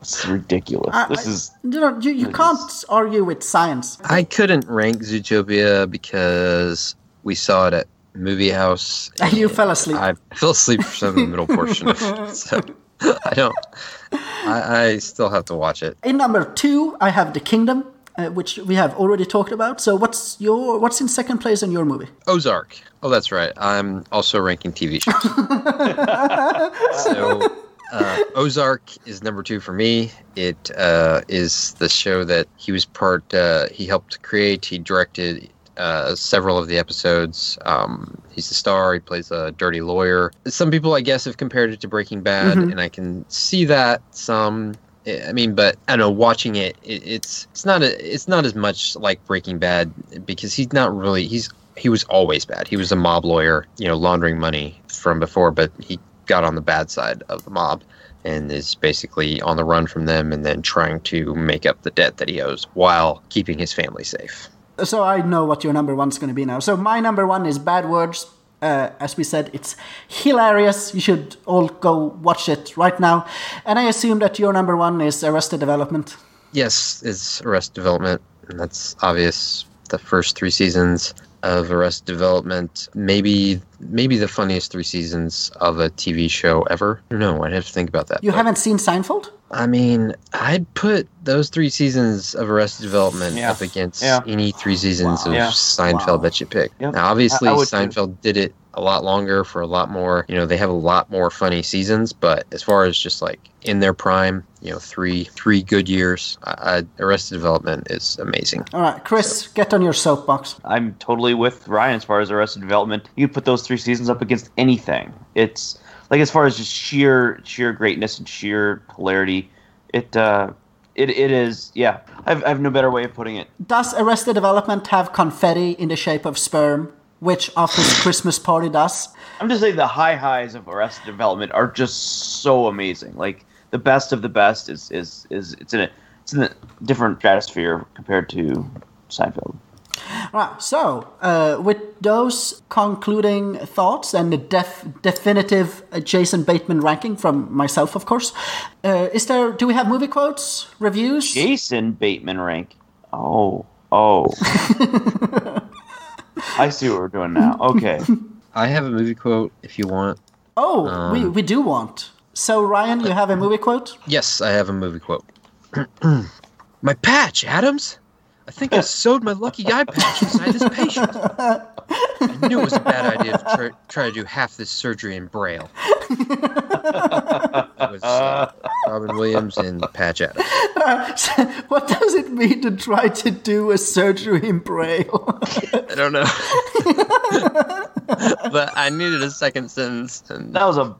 It's ridiculous. I- this is you know you, you can't argue with science. I couldn't rank Zootopia because we saw it at Movie House. And you fell asleep. I fell asleep for some of the middle portion of it, so I don't. I, I still have to watch it. In number two, I have The Kingdom, uh, which we have already talked about. So what's your what's in second place in your movie? Ozark. Oh, that's right. I'm also ranking TV shows. so, uh, Ozark is number two for me. It uh, is the show that he was part. Uh, he helped create. He directed uh, several of the episodes. Um, he's the star. He plays a dirty lawyer. Some people, I guess, have compared it to Breaking Bad, and I can see that some. I mean, but I don't know. Watching it, it, it's it's not a, it's not as much like Breaking Bad because he's not really he's he was always bad. He was a mob lawyer, you know, laundering money from before, but he got on the bad side of the mob and is basically on the run from them and then trying to make up the debt that he owes while keeping his family safe. So I know what your number one's going to be now. So my number one is Bad Words. Uh, as we said, it's hilarious. You should all go watch it right now. And I assume that your number one is Arrested Development. Yes, it's Arrested Development, and that's obvious. The first three seasons of Arrested Development, maybe maybe the funniest three seasons of a TV show ever. I don't know. I'd have to think about that. You but- haven't seen Seinfeld? I mean, I'd put those three seasons of Arrested Development Yeah. up against Yeah. any three seasons Wow. of Yeah. Seinfeld Wow. that you pick. Yep. Now, obviously, I- I would too. Seinfeld did it a lot longer for a lot more. You know, they have a lot more funny seasons, but as far as just like in their prime, you know, three three good years, I, I, Arrested Development is amazing. All right, Chris, get on your soapbox. I'm totally with Ryan as far as Arrested Development. You could put those three seasons up against anything. It's like as far as just sheer sheer greatness and sheer hilarity. It uh, it it is yeah. I've I've no better way of putting it. Does Arrested Development have confetti in the shape of sperm, which Office Christmas Party does? I'm just saying the high highs of Arrested Development are just so amazing. Like the best of the best is is is it's in a it's in a different stratosphere compared to Seinfeld. All right, so uh, with those concluding thoughts and the def- definitive uh, Jason Bateman ranking from myself, of course, uh, is there? Do we have movie quotes, reviews? Jason Bateman rank. Oh oh. I see what we're doing now. Okay. I have a movie quote if you want. Oh, we, we do want. So Ryan, you have a movie quote? Yes, I have a movie quote. my patch, Adams. I think I sewed my lucky eye patch inside this patient. I knew it was a bad idea to try, try to do half this surgery in Braille. It was uh, Robin Williams and Patch Adams. what does it mean to try to do a surgery in Braille? I don't know. but I needed a second sentence. And That was a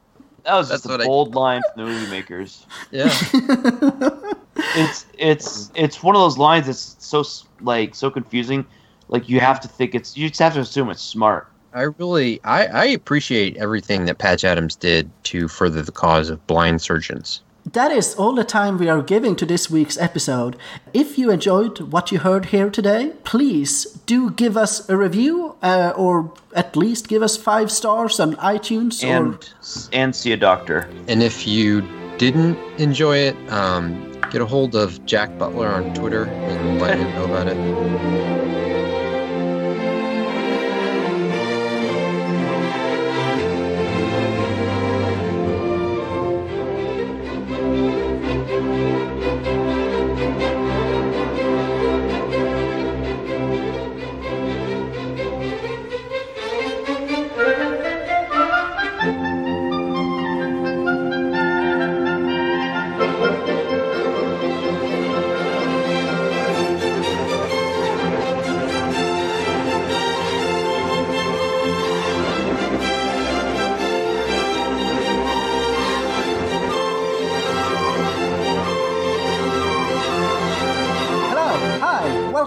that was just a what I- bold line from the movie makers. yeah. It's it's it's one of those lines that's so like so confusing. Like you have to think it's you just have to assume it's smart. I really I, I appreciate everything that Patch Adams did to further the cause of blind surgeons. That is all the time we are giving to this week's episode. If you enjoyed what you heard here today, please do give us a review uh, or at least give us five stars on iTunes or And and see a doctor. And if you didn't enjoy it, um, get a hold of Jack Butler on Twitter and let him know about it.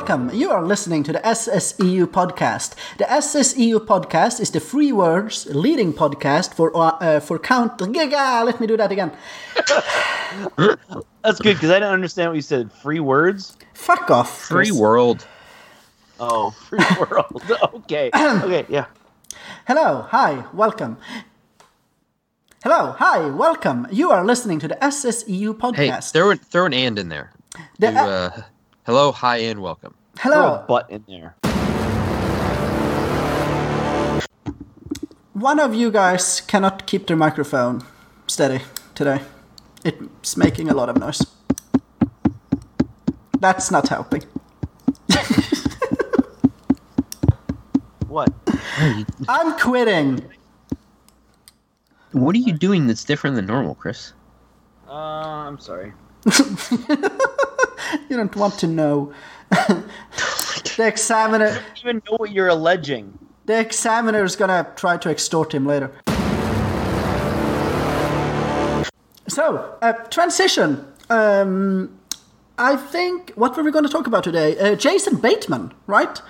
Welcome. You are listening to the SSEU podcast. The SSEU podcast is the free words leading podcast for uh, uh, for count. Giga, let me do that again. That's good because I don't understand what you said. Free words. Fuck off. Free Chris. world. Oh, free world. okay. Okay. Yeah. Hello, hi, welcome. Hello, hi, welcome. You are listening to the SSEU Hey, podcast. throw it, throw an and in there. The- Do, uh, hello, hi, and welcome. Throw a Hello. butt in there. One of you guys cannot keep their microphone steady today. It's making a lot of noise. That's not helping. What? I'm quitting. What are you doing that's different than normal, Chris? Uh, I'm sorry. You don't want to know. the examiner I don't even know what you're alleging. the examiner is gonna try to extort him later. So, uh, transition. Um, I think what were we going to talk about today? Uh, Jason Bateman, right?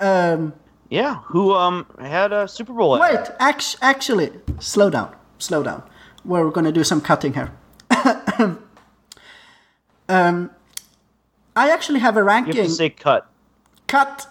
Um, Yeah. Who um had a Super Bowl? ad. Wait, act- actually, slow down, slow down. We're gonna do some cutting here. um, I actually have a ranking. You have to say cut. Cut.